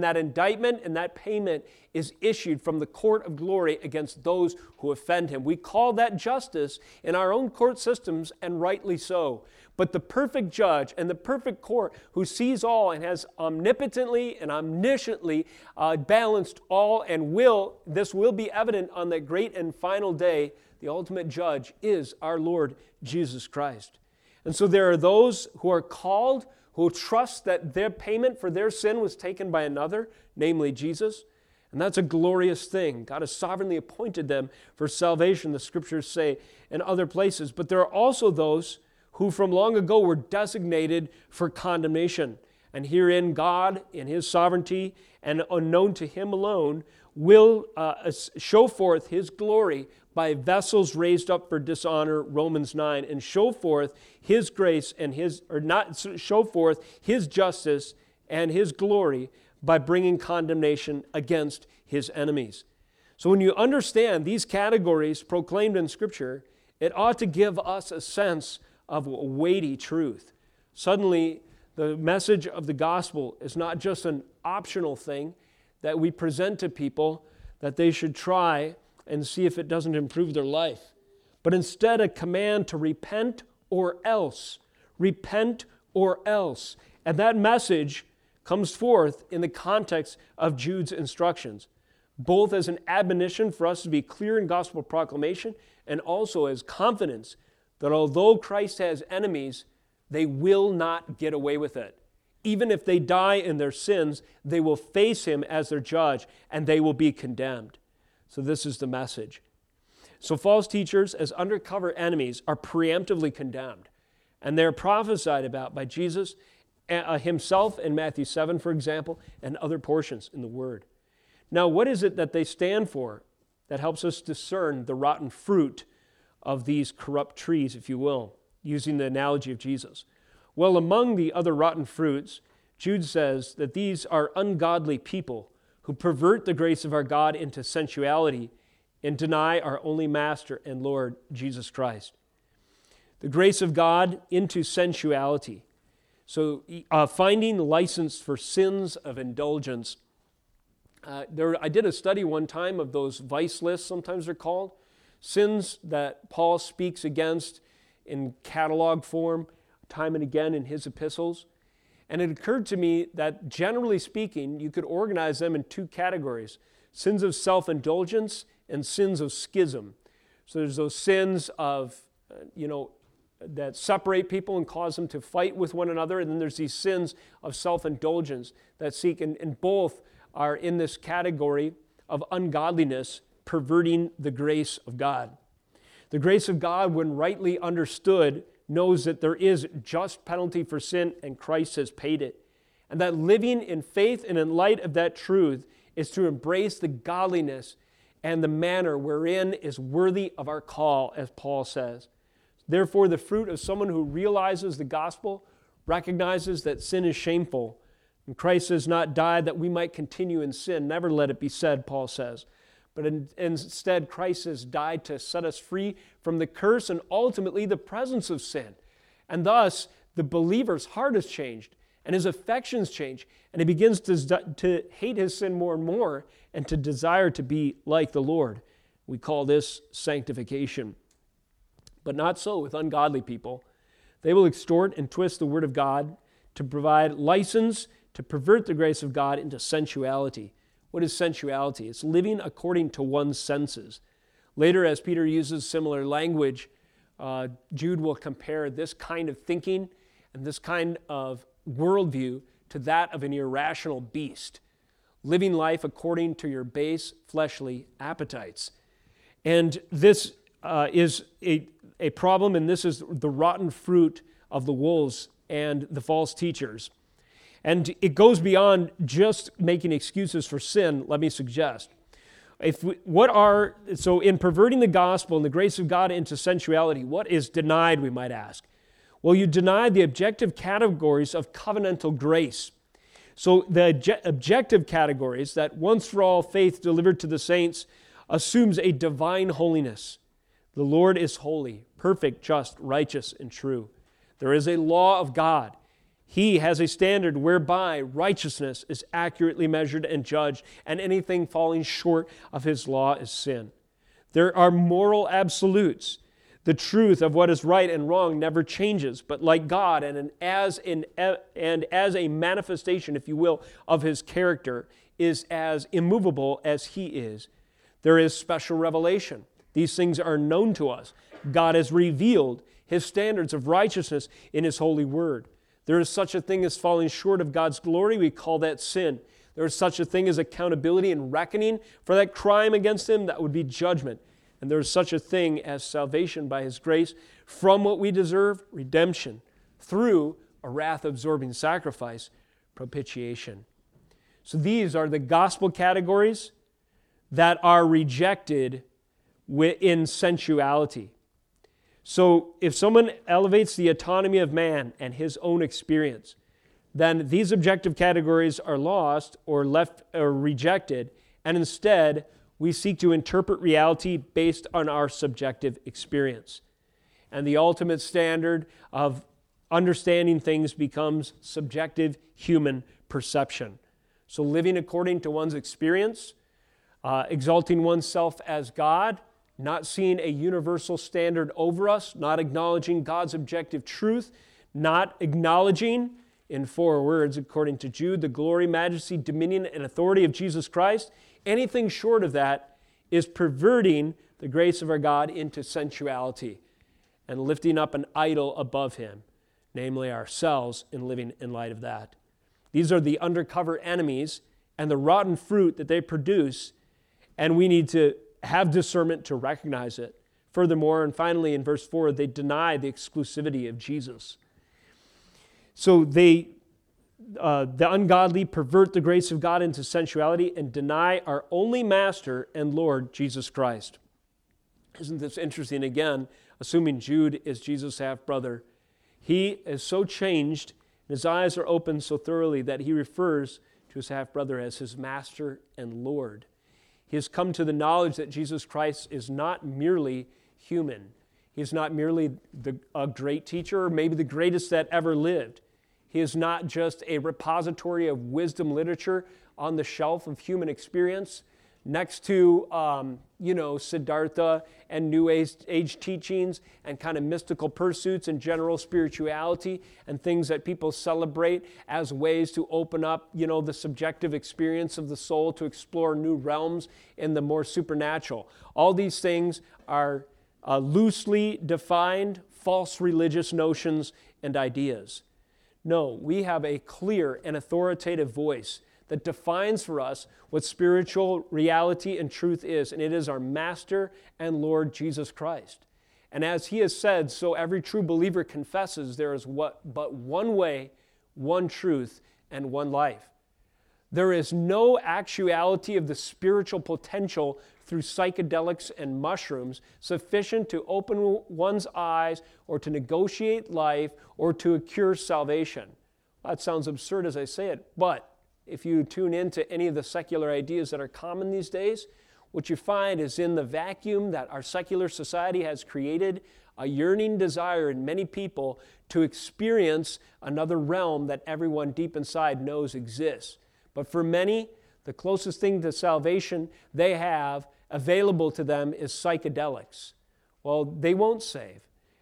that indictment and that payment is issued from the court of glory against those who offend him. We call that justice in our own court systems, and rightly so. But the perfect judge and the perfect court who sees all and has omnipotently and omnisciently uh, balanced all and will, this will be evident on that great and final day. The ultimate judge is our Lord Jesus Christ. And so there are those who are called who trust that their payment for their sin was taken by another, namely Jesus. And that's a glorious thing. God has sovereignly appointed them for salvation, the scriptures say in other places. But there are also those who from long ago were designated for condemnation. And herein, God, in His sovereignty and unknown to Him alone, will uh, show forth His glory by vessels raised up for dishonor, Romans 9, and show forth His grace and His, or not, show forth His justice and His glory by bringing condemnation against His enemies. So when you understand these categories proclaimed in Scripture, it ought to give us a sense of weighty truth. Suddenly, the message of the gospel is not just an optional thing that we present to people that they should try and see if it doesn't improve their life, but instead a command to repent or else. Repent or else. And that message comes forth in the context of Jude's instructions, both as an admonition for us to be clear in gospel proclamation and also as confidence that although Christ has enemies, they will not get away with it. Even if they die in their sins, they will face him as their judge and they will be condemned. So, this is the message. So, false teachers, as undercover enemies, are preemptively condemned. And they're prophesied about by Jesus uh, himself in Matthew 7, for example, and other portions in the Word. Now, what is it that they stand for that helps us discern the rotten fruit of these corrupt trees, if you will, using the analogy of Jesus? Well, among the other rotten fruits, Jude says that these are ungodly people who pervert the grace of our God into sensuality and deny our only Master and Lord, Jesus Christ. The grace of God into sensuality. So, uh, finding license for sins of indulgence. Uh, there, I did a study one time of those vice lists, sometimes they're called sins that Paul speaks against in catalog form time and again in his epistles. And it occurred to me that generally speaking, you could organize them in two categories sins of self indulgence and sins of schism. So there's those sins of, uh, you know, that separate people and cause them to fight with one another. And then there's these sins of self indulgence that seek, and, and both are in this category of ungodliness, perverting the grace of God. The grace of God, when rightly understood, knows that there is just penalty for sin and Christ has paid it. And that living in faith and in light of that truth is to embrace the godliness and the manner wherein is worthy of our call, as Paul says. Therefore, the fruit of someone who realizes the gospel, recognizes that sin is shameful, and Christ has not died that we might continue in sin. Never let it be said, Paul says. But in, instead, Christ has died to set us free from the curse and ultimately the presence of sin. And thus, the believer's heart has changed and his affections change, and he begins to, to hate his sin more and more and to desire to be like the Lord. We call this sanctification. But not so with ungodly people. They will extort and twist the word of God to provide license to pervert the grace of God into sensuality. What is sensuality? It's living according to one's senses. Later, as Peter uses similar language, uh, Jude will compare this kind of thinking and this kind of worldview to that of an irrational beast, living life according to your base fleshly appetites. And this uh, is a, a problem, and this is the rotten fruit of the wolves and the false teachers. And it goes beyond just making excuses for sin, let me suggest. If we, what are so in perverting the gospel and the grace of God into sensuality, what is denied, we might ask? Well, you deny the objective categories of covenantal grace. So the objective categories that once for all faith delivered to the saints assumes a divine holiness. The Lord is holy, perfect, just, righteous, and true. There is a law of God. He has a standard whereby righteousness is accurately measured and judged, and anything falling short of his law is sin. There are moral absolutes. The truth of what is right and wrong never changes, but like God, and as, in, and as a manifestation, if you will, of his character, is as immovable as he is. There is special revelation. These things are known to us. God has revealed his standards of righteousness in his holy word. There is such a thing as falling short of God's glory. We call that sin. There is such a thing as accountability and reckoning for that crime against him. That would be judgment. And there is such a thing as salvation by his grace from what we deserve, redemption, through a wrath absorbing sacrifice, propitiation. So these are the gospel categories that are rejected in sensuality. So, if someone elevates the autonomy of man and his own experience, then these objective categories are lost or left or rejected, and instead we seek to interpret reality based on our subjective experience. And the ultimate standard of understanding things becomes subjective human perception. So, living according to one's experience, uh, exalting oneself as God, not seeing a universal standard over us, not acknowledging God's objective truth, not acknowledging, in four words, according to Jude, the glory, majesty, dominion, and authority of Jesus Christ. Anything short of that is perverting the grace of our God into sensuality and lifting up an idol above Him, namely ourselves, and living in light of that. These are the undercover enemies and the rotten fruit that they produce, and we need to have discernment to recognize it. Furthermore, and finally in verse 4, they deny the exclusivity of Jesus. So they, uh, the ungodly pervert the grace of God into sensuality and deny our only Master and Lord, Jesus Christ. Isn't this interesting? Again, assuming Jude is Jesus' half brother, he is so changed, and his eyes are opened so thoroughly that he refers to his half brother as his Master and Lord. He has come to the knowledge that Jesus Christ is not merely human. He is not merely the, a great teacher, or maybe the greatest that ever lived. He is not just a repository of wisdom literature on the shelf of human experience. Next to, um, you know, Siddhartha and New Age, age teachings and kind of mystical pursuits and general spirituality and things that people celebrate as ways to open up, you know, the subjective experience of the soul to explore new realms in the more supernatural. All these things are uh, loosely defined false religious notions and ideas. No, we have a clear and authoritative voice that defines for us what spiritual reality and truth is, and it is our Master and Lord Jesus Christ. And as he has said, so every true believer confesses there is what, but one way, one truth, and one life. There is no actuality of the spiritual potential through psychedelics and mushrooms sufficient to open one's eyes or to negotiate life or to cure salvation. That sounds absurd as I say it, but if you tune into any of the secular ideas that are common these days, what you find is in the vacuum that our secular society has created a yearning desire in many people to experience another realm that everyone deep inside knows exists. But for many, the closest thing to salvation they have available to them is psychedelics. Well, they won't save,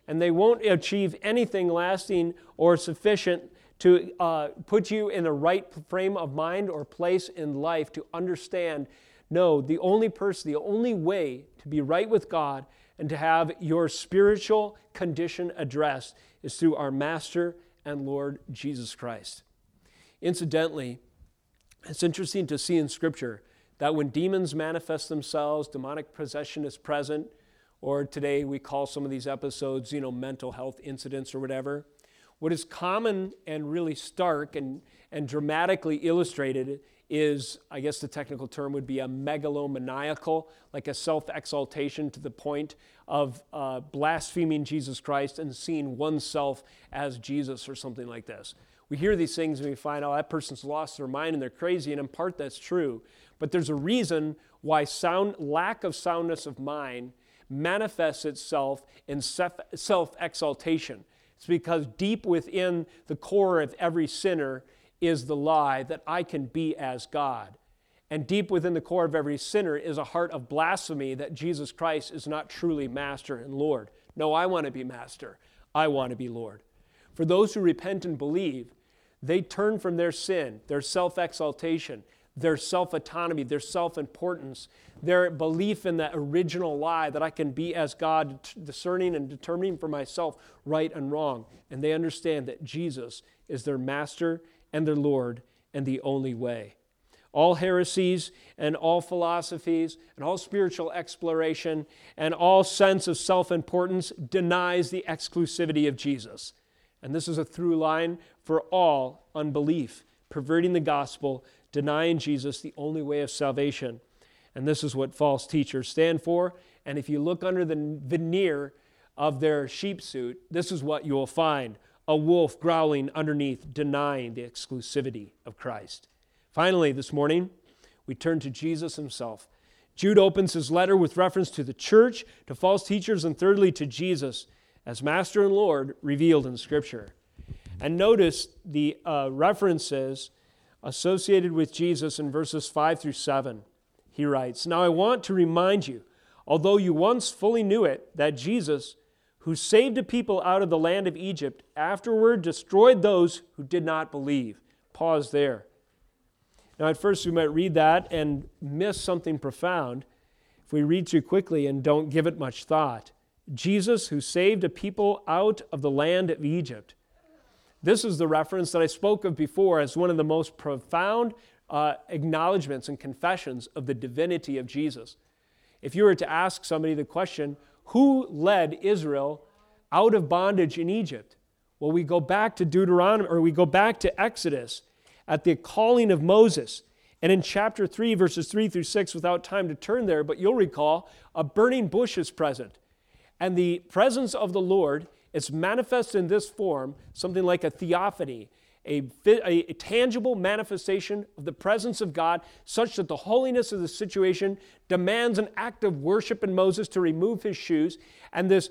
and they won't achieve anything lasting or sufficient to uh, put you in the right frame of mind or place in life to understand no, the only person, the only way to be right with God and to have your spiritual condition addressed is through our Master and Lord Jesus Christ. Incidentally, it's interesting to see in Scripture that when demons manifest themselves, demonic possession is present, or today we call some of these episodes, you know, mental health incidents or whatever. What is common and really stark and, and dramatically illustrated is, I guess the technical term would be a megalomaniacal, like a self exaltation to the point of uh, blaspheming Jesus Christ and seeing oneself as Jesus or something like this. We hear these things and we find, oh, that person's lost their mind and they're crazy, and in part that's true. But there's a reason why sound, lack of soundness of mind manifests itself in self exaltation. It's because deep within the core of every sinner is the lie that I can be as God. And deep within the core of every sinner is a heart of blasphemy that Jesus Christ is not truly Master and Lord. No, I want to be Master. I want to be Lord. For those who repent and believe, they turn from their sin, their self exaltation, their self autonomy, their self importance, their belief in that original lie that I can be as God, discerning and determining for myself right and wrong. And they understand that Jesus is their master and their Lord and the only way. All heresies and all philosophies and all spiritual exploration and all sense of self importance denies the exclusivity of Jesus. And this is a through line for all unbelief, perverting the gospel, denying Jesus, the only way of salvation. And this is what false teachers stand for. And if you look under the veneer of their sheep suit, this is what you will find a wolf growling underneath, denying the exclusivity of Christ. Finally, this morning, we turn to Jesus himself. Jude opens his letter with reference to the church, to false teachers, and thirdly to Jesus as Master and Lord revealed in Scripture. And notice the uh, references associated with Jesus in verses 5 through 7. He writes Now I want to remind you, although you once fully knew it, that Jesus, who saved a people out of the land of Egypt, afterward destroyed those who did not believe. Pause there. Now, at first, we might read that and miss something profound if we read too quickly and don't give it much thought. Jesus, who saved a people out of the land of Egypt. This is the reference that I spoke of before as one of the most profound uh, acknowledgments and confessions of the divinity of Jesus. If you were to ask somebody the question, who led Israel out of bondage in Egypt? Well, we go back to Deuteronomy, or we go back to Exodus at the calling of Moses. And in chapter 3, verses 3 through 6, without time to turn there, but you'll recall a burning bush is present. And the presence of the Lord it's manifest in this form, something like a theophany, a, a, tangible manifestation of the presence of God, such that the holiness of the situation demands an act of worship in Moses to remove his shoes. And this,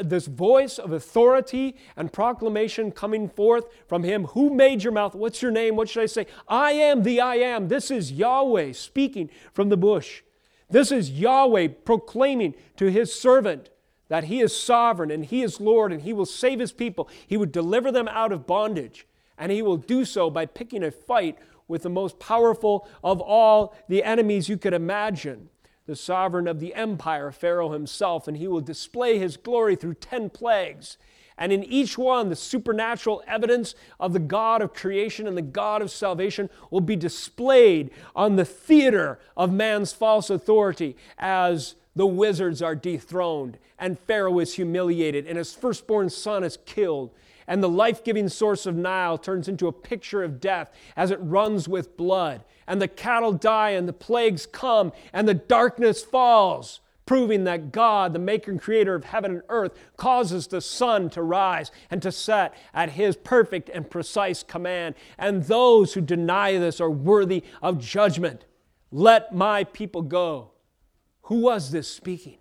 this voice of authority and proclamation coming forth from him Who made your mouth? What's your name? What should I say? I am the I am. This is Yahweh speaking from the bush. This is Yahweh proclaiming to his servant that he is sovereign and he is Lord and he will save his people. He would deliver them out of bondage, and he will do so by picking a fight with the most powerful of all the enemies you could imagine, the sovereign of the empire, Pharaoh himself, and he will display his glory through 10 plagues. And in each one, the supernatural evidence of the God of creation and the God of salvation will be displayed on the theater of man's false authority as the wizards are dethroned and Pharaoh is humiliated and his firstborn son is killed. And the life giving source of Nile turns into a picture of death as it runs with blood. And the cattle die and the plagues come and the darkness falls proving that God, the maker and creator of heaven and earth, causes the sun to rise and to set at his perfect and precise command. And those who deny this are worthy of judgment. Let my people go. Who was this speaking?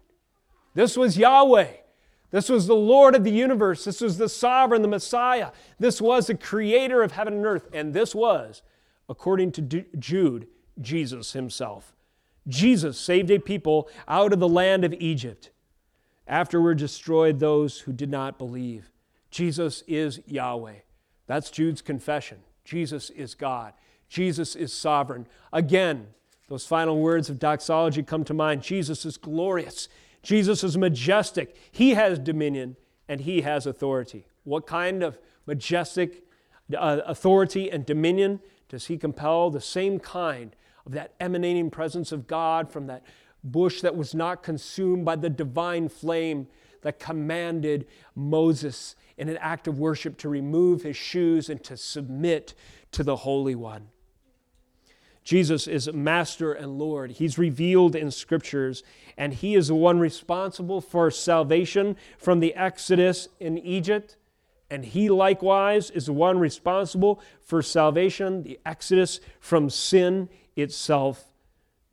This was Yahweh. This was the Lord of the universe. This was the sovereign, the Messiah. This was the creator of heaven and earth. And this was, according to Jude, Jesus himself. Jesus saved a people out of the land of Egypt. Afterward, destroyed those who did not believe. Jesus is Yahweh. That's Jude's confession. Jesus is God. Jesus is sovereign. Again, those final words of doxology come to mind. Jesus is glorious. Jesus is majestic. He has dominion and he has authority. What kind of majestic uh, authority and dominion does he compel? The same kind of that emanating presence of God from that bush that was not consumed by the divine flame that commanded Moses in an act of worship to remove his shoes and to submit to the Holy One. Jesus is Master and Lord. He's revealed in Scriptures, and He is the one responsible for salvation from the Exodus in Egypt. And He likewise is the one responsible for salvation, the Exodus from sin itself.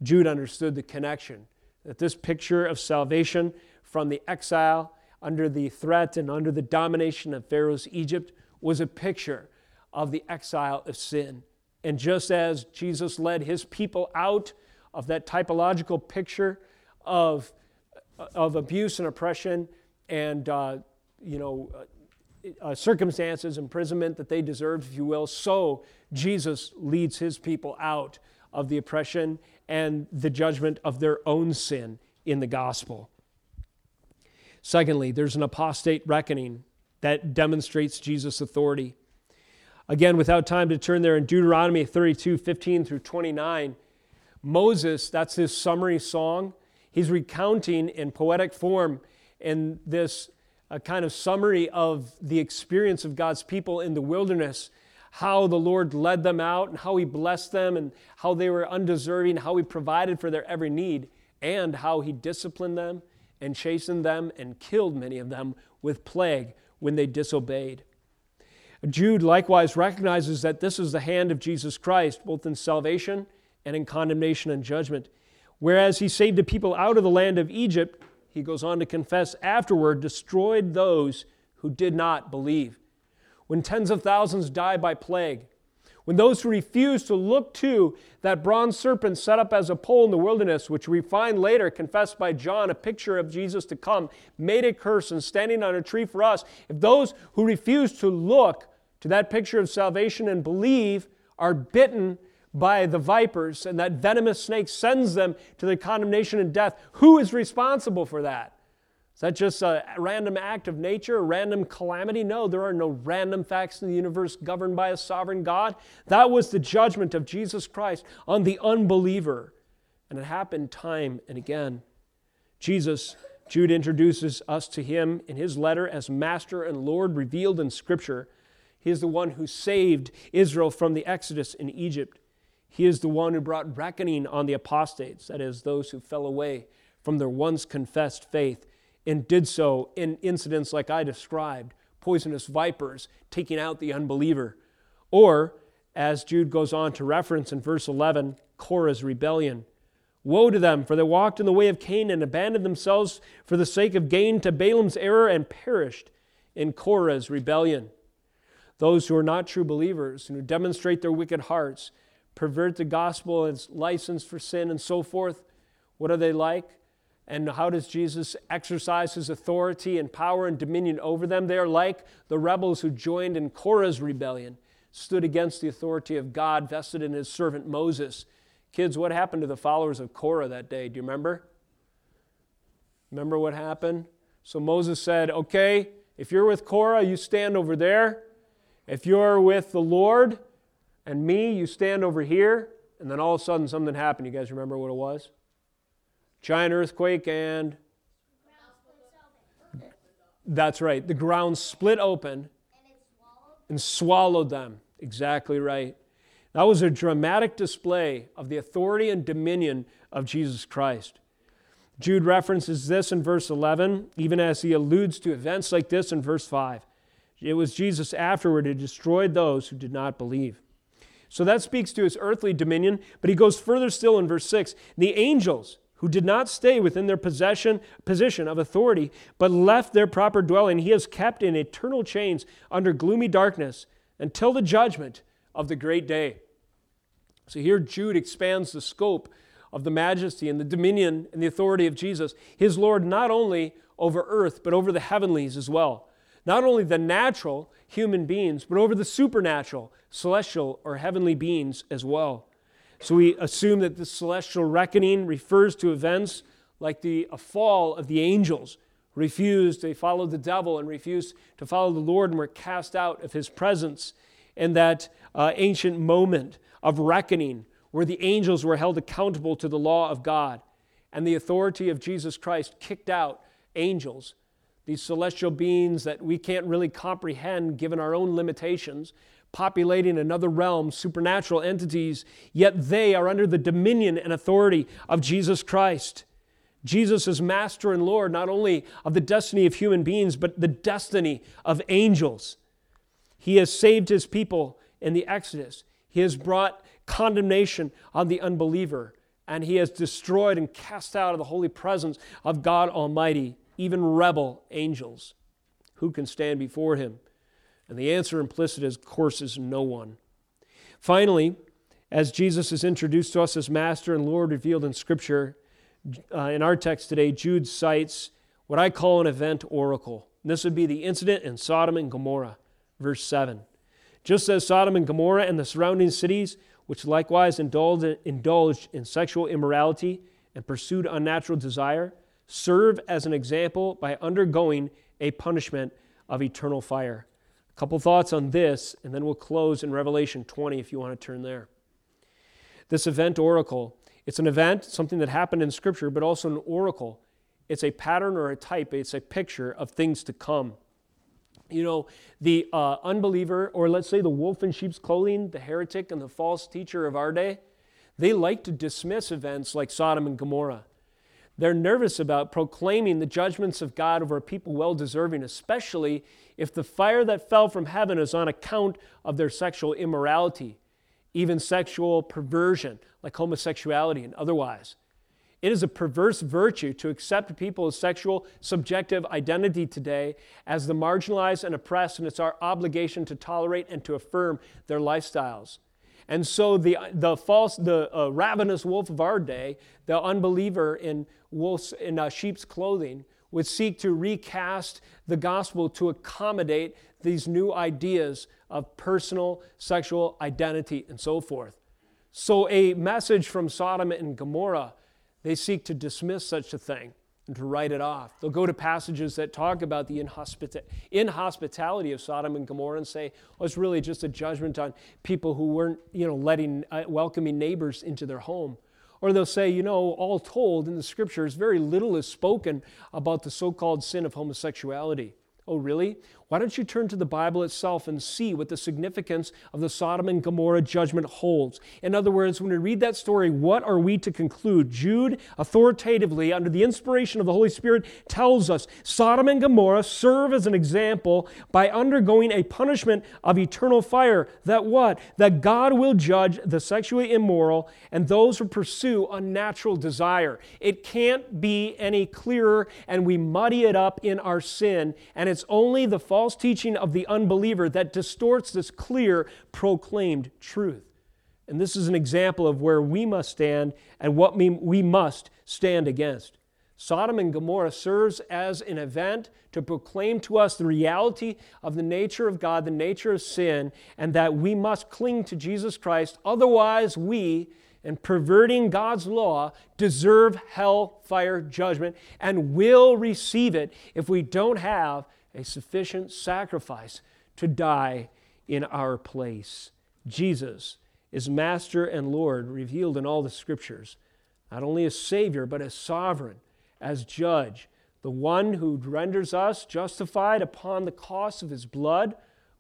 Jude understood the connection that this picture of salvation from the exile under the threat and under the domination of Pharaoh's Egypt was a picture of the exile of sin. And just as Jesus led his people out of that typological picture of, of abuse and oppression and uh, you know uh, circumstances, imprisonment that they deserved, if you will, so Jesus leads his people out of the oppression and the judgment of their own sin in the gospel. Secondly, there's an apostate reckoning that demonstrates Jesus' authority. Again, without time to turn there in Deuteronomy 32 15 through 29, Moses, that's his summary song. He's recounting in poetic form in this uh, kind of summary of the experience of God's people in the wilderness how the Lord led them out and how He blessed them and how they were undeserving, how He provided for their every need, and how He disciplined them and chastened them and killed many of them with plague when they disobeyed. Jude likewise recognizes that this is the hand of Jesus Christ, both in salvation and in condemnation and judgment. Whereas he saved the people out of the land of Egypt, he goes on to confess afterward, destroyed those who did not believe when tens of thousands die by plague, when those who refuse to look to that bronze serpent set up as a pole in the wilderness, which we find later confessed by John, a picture of Jesus to come, made a curse and standing on a tree for us, if those who refuse to look to that picture of salvation and believe are bitten by the vipers and that venomous snake sends them to the condemnation and death, who is responsible for that? Is that just a random act of nature, a random calamity? No, there are no random facts in the universe governed by a sovereign God. That was the judgment of Jesus Christ on the unbeliever. And it happened time and again. Jesus, Jude introduces us to him in his letter as Master and Lord revealed in Scripture. He is the one who saved Israel from the exodus in Egypt. He is the one who brought reckoning on the apostates, that is, those who fell away from their once confessed faith and did so in incidents like I described poisonous vipers taking out the unbeliever. Or, as Jude goes on to reference in verse 11, Korah's rebellion. Woe to them, for they walked in the way of Cain and abandoned themselves for the sake of gain to Balaam's error and perished in Korah's rebellion. Those who are not true believers and who demonstrate their wicked hearts, pervert the gospel as license for sin and so forth, What are they like? And how does Jesus exercise his authority and power and dominion over them? They are like the rebels who joined in Korah's rebellion, stood against the authority of God vested in his servant Moses. Kids, what happened to the followers of Korah that day? Do you remember? Remember what happened? So Moses said, Okay, if you're with Korah, you stand over there. If you're with the Lord and me, you stand over here. And then all of a sudden, something happened. You guys remember what it was? Giant earthquake and. That's right. The ground split open and swallowed them. Exactly right. That was a dramatic display of the authority and dominion of Jesus Christ. Jude references this in verse 11, even as he alludes to events like this in verse 5. It was Jesus afterward who destroyed those who did not believe. So that speaks to his earthly dominion, but he goes further still in verse 6. The angels who did not stay within their possession position of authority, but left their proper dwelling, he is kept in eternal chains under gloomy darkness until the judgment of the great day. So here Jude expands the scope of the majesty and the dominion and the authority of Jesus, his Lord not only over earth, but over the heavenlies as well. Not only the natural human beings, but over the supernatural, celestial, or heavenly beings as well. So we assume that the celestial reckoning refers to events like the fall of the angels refused, they followed the devil and refused to follow the Lord and were cast out of his presence. And that uh, ancient moment of reckoning where the angels were held accountable to the law of God and the authority of Jesus Christ kicked out angels, these celestial beings that we can't really comprehend given our own limitations, populating another realm, supernatural entities, yet they are under the dominion and authority of Jesus Christ. Jesus is master and Lord not only of the destiny of human beings, but the destiny of angels. He has saved his people in the Exodus. He has brought condemnation on the unbeliever, and he has destroyed and cast out of the holy presence of God Almighty even rebel angels. Who can stand before him? And the answer implicit, of course, is no one. Finally, as Jesus is introduced to us as Master and Lord revealed in Scripture, uh, in our text today, Jude cites what I call an event oracle. And this would be the incident in Sodom and Gomorrah, verse 7. Just as Sodom and Gomorrah and the surrounding cities which likewise indulged in sexual immorality and pursued unnatural desire, serve as an example by undergoing a punishment of eternal fire. Couple thoughts on this, and then we'll close in Revelation 20 if you want to turn there. This event oracle, it's an event, something that happened in Scripture, but also an oracle. It's a pattern or a type, it's a picture of things to come. You know, the uh, unbeliever, or let's say the wolf in sheep's clothing, the heretic and the false teacher of our day, they like to dismiss events like Sodom and Gomorrah. They're nervous about proclaiming the judgments of God over a people well deserving, especially if the fire that fell from heaven is on account of their sexual immorality, even sexual perversion, like homosexuality and otherwise. It is a perverse virtue to accept people's sexual subjective identity today as the marginalized and oppressed, and it's our obligation to tolerate and to affirm their lifestyles. And so the, the false, the uh, ravenous wolf of our day, the unbeliever in, wolves, in uh, sheep's clothing, would seek to recast the gospel to accommodate these new ideas of personal sexual identity and so forth. So, a message from Sodom and Gomorrah they seek to dismiss such a thing and to write it off. They'll go to passages that talk about the inhospita- inhospitality of Sodom and Gomorrah and say, well, it's really just a judgment on people who weren't, you know, letting, uh, welcoming neighbors into their home. Or they'll say, you know, all told in the scriptures, very little is spoken about the so called sin of homosexuality. Oh, really? Why don't you turn to the Bible itself and see what the significance of the Sodom and Gomorrah judgment holds? In other words, when we read that story, what are we to conclude? Jude, authoritatively, under the inspiration of the Holy Spirit, tells us Sodom and Gomorrah serve as an example by undergoing a punishment of eternal fire. That what? That God will judge the sexually immoral and those who pursue unnatural desire. It can't be any clearer, and we muddy it up in our sin, and it's only the false teaching of the unbeliever that distorts this clear proclaimed truth. And this is an example of where we must stand and what we must stand against. Sodom and Gomorrah serves as an event to proclaim to us the reality of the nature of God, the nature of sin, and that we must cling to Jesus Christ. Otherwise, we, in perverting God's law, deserve hell fire judgment and will receive it if we don't have a sufficient sacrifice to die in our place. Jesus is Master and Lord, revealed in all the Scriptures, not only as Savior, but as sovereign as judge, the one who renders us justified upon the cost of his blood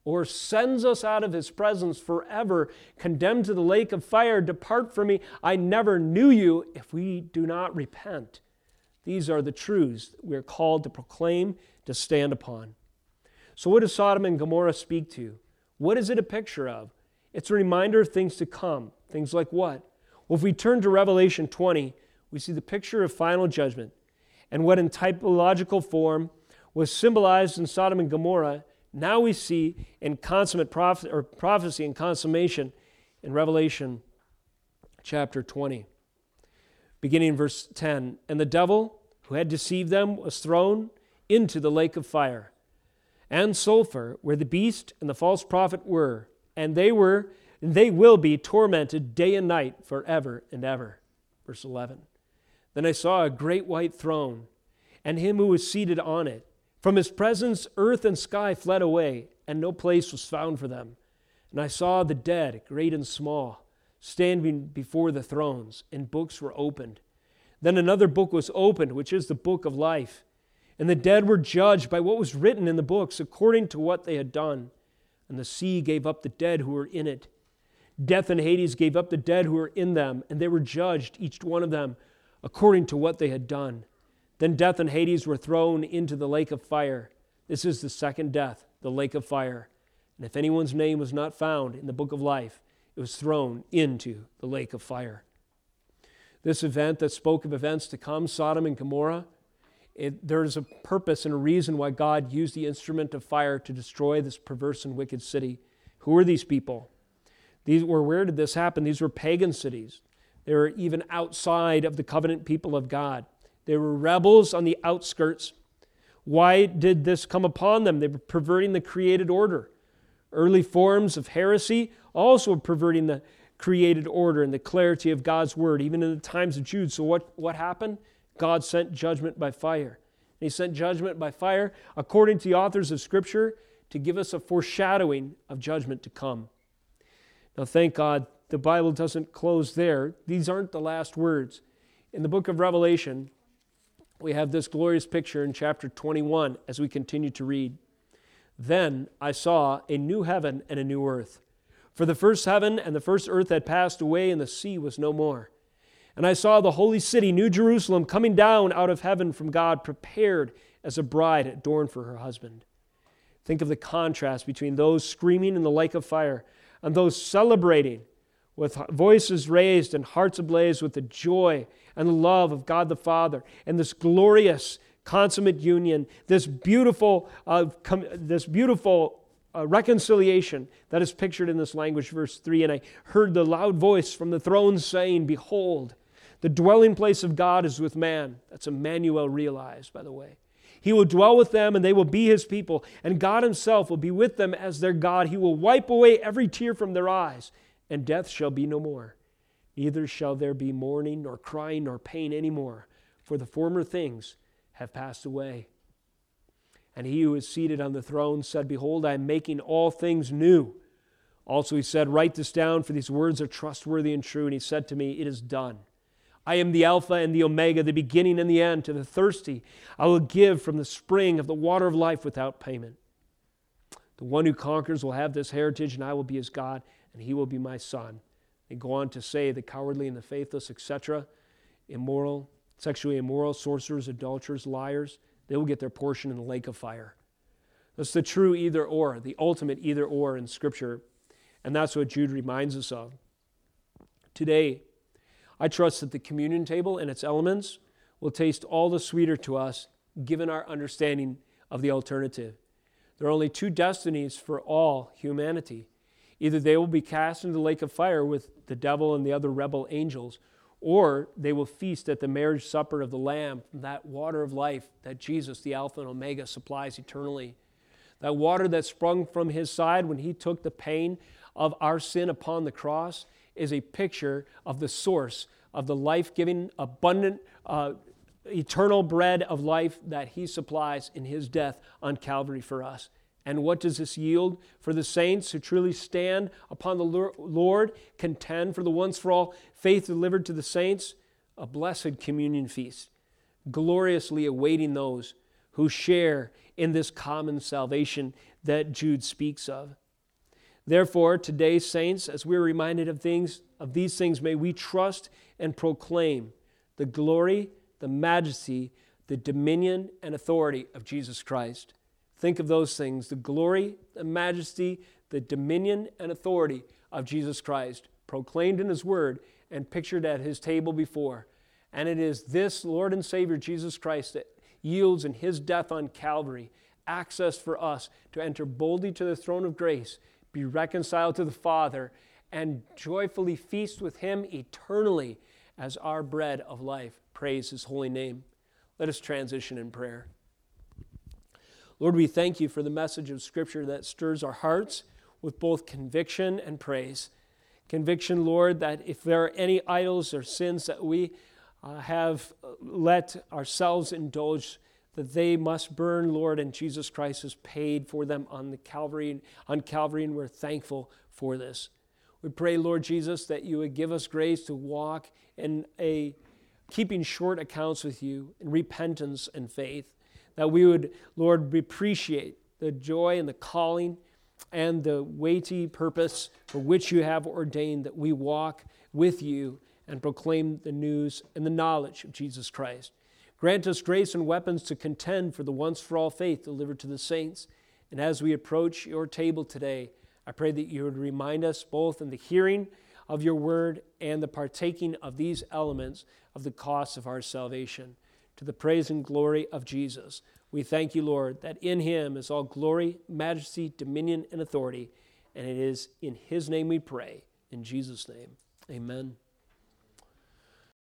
or sends us out of his presence forever, condemned to the lake of fire. Depart from me, I never knew you, if we do not repent. These are the truths we are called to proclaim, to stand upon. So, what does Sodom and Gomorrah speak to? What is it a picture of? It's a reminder of things to come. Things like what? Well, if we turn to Revelation 20, we see the picture of final judgment and what in typological form was symbolized in Sodom and Gomorrah, now we see in consummate prophecy, or prophecy and consummation in Revelation chapter 20. Beginning in verse 10 And the devil who had deceived them was thrown into the lake of fire and sulfur, where the beast and the false prophet were, and they were and they will be tormented day and night forever and ever. Verse 11. Then I saw a great white throne, and him who was seated on it. From his presence, earth and sky fled away, and no place was found for them. And I saw the dead, great and small, standing before the thrones, and books were opened. Then another book was opened, which is the book of life. And the dead were judged by what was written in the books, according to what they had done. And the sea gave up the dead who were in it. Death and Hades gave up the dead who were in them, and they were judged, each one of them according to what they had done. Then death and Hades were thrown into the lake of fire. This is the second death, the lake of fire. And if anyone's name was not found in the book of life, it was thrown into the lake of fire. This event that spoke of events to come, Sodom and Gomorrah, it, there's a purpose and a reason why God used the instrument of fire to destroy this perverse and wicked city. Who were these people? These were where did this happen? These were pagan cities. They were even outside of the covenant people of God. They were rebels on the outskirts. Why did this come upon them? They were perverting the created order. Early forms of heresy also perverting the created order and the clarity of God's word, even in the times of Jude. So, what, what happened? God sent judgment by fire. And he sent judgment by fire, according to the authors of Scripture, to give us a foreshadowing of judgment to come. Now, thank God the Bible doesn't close there. These aren't the last words. In the book of Revelation, we have this glorious picture in chapter 21 as we continue to read. Then I saw a new heaven and a new earth. For the first heaven and the first earth had passed away, and the sea was no more. And I saw the holy city, New Jerusalem, coming down out of heaven from God, prepared as a bride adorned for her husband. Think of the contrast between those screaming in the lake of fire and those celebrating with voices raised and hearts ablaze with the joy and the love of God the Father and this glorious consummate union, this beautiful, uh, com- this beautiful uh, reconciliation that is pictured in this language, verse 3. And I heard the loud voice from the throne saying, Behold, the dwelling place of God is with man. That's Emmanuel realized, by the way. He will dwell with them, and they will be his people, and God himself will be with them as their God. He will wipe away every tear from their eyes and death shall be no more. Neither shall there be mourning, nor crying, nor pain any more, for the former things have passed away. And he who is seated on the throne said, Behold, I am making all things new. Also he said, Write this down, for these words are trustworthy and true. And he said to me, It is done. I am the Alpha and the Omega, the beginning and the end. To the thirsty, I will give from the spring of the water of life without payment. The one who conquers will have this heritage, and I will be his God, and he will be my son. They go on to say the cowardly and the faithless, etc., immoral, sexually immoral, sorcerers, adulterers, liars, they will get their portion in the lake of fire. That's the true either or, the ultimate either or in Scripture. And that's what Jude reminds us of. Today, I trust that the communion table and its elements will taste all the sweeter to us given our understanding of the alternative. There are only two destinies for all humanity Either they will be cast into the lake of fire with the devil and the other rebel angels, or they will feast at the marriage supper of the Lamb, that water of life that Jesus, the Alpha and Omega, supplies eternally. That water that sprung from his side when he took the pain of our sin upon the cross is a picture of the source of the life giving, abundant, uh, eternal bread of life that he supplies in his death on Calvary for us. And what does this yield for the saints who truly stand upon the Lord, contend for the once for all faith delivered to the saints? A blessed communion feast, gloriously awaiting those who share in this common salvation that Jude speaks of. Therefore, today, saints, as we're reminded of things of these things, may we trust and proclaim the glory, the majesty, the dominion, and authority of Jesus Christ. Think of those things the glory, the majesty, the dominion, and authority of Jesus Christ, proclaimed in His Word and pictured at His table before. And it is this Lord and Savior Jesus Christ that yields in His death on Calvary access for us to enter boldly to the throne of grace, be reconciled to the Father, and joyfully feast with Him eternally as our bread of life. Praise His holy name. Let us transition in prayer. Lord, we thank you for the message of Scripture that stirs our hearts with both conviction and praise. Conviction, Lord, that if there are any idols or sins that we uh, have let ourselves indulge, that they must burn, Lord, and Jesus Christ has paid for them on the Calvary, on Calvary, and we're thankful for this. We pray, Lord Jesus, that you would give us grace to walk in a keeping short accounts with you in repentance and faith that we would, Lord, appreciate the joy and the calling and the weighty purpose for which you have ordained that we walk with you and proclaim the news and the knowledge of Jesus Christ. Grant us grace and weapons to contend for the once for all faith delivered to the saints. And as we approach your table today, I pray that you would remind us both in the hearing of your word and the partaking of these elements of the cost of our salvation to the praise and glory of Jesus. We thank you, Lord, that in him is all glory, majesty, dominion, and authority. And it is in his name we pray. In Jesus' name, amen.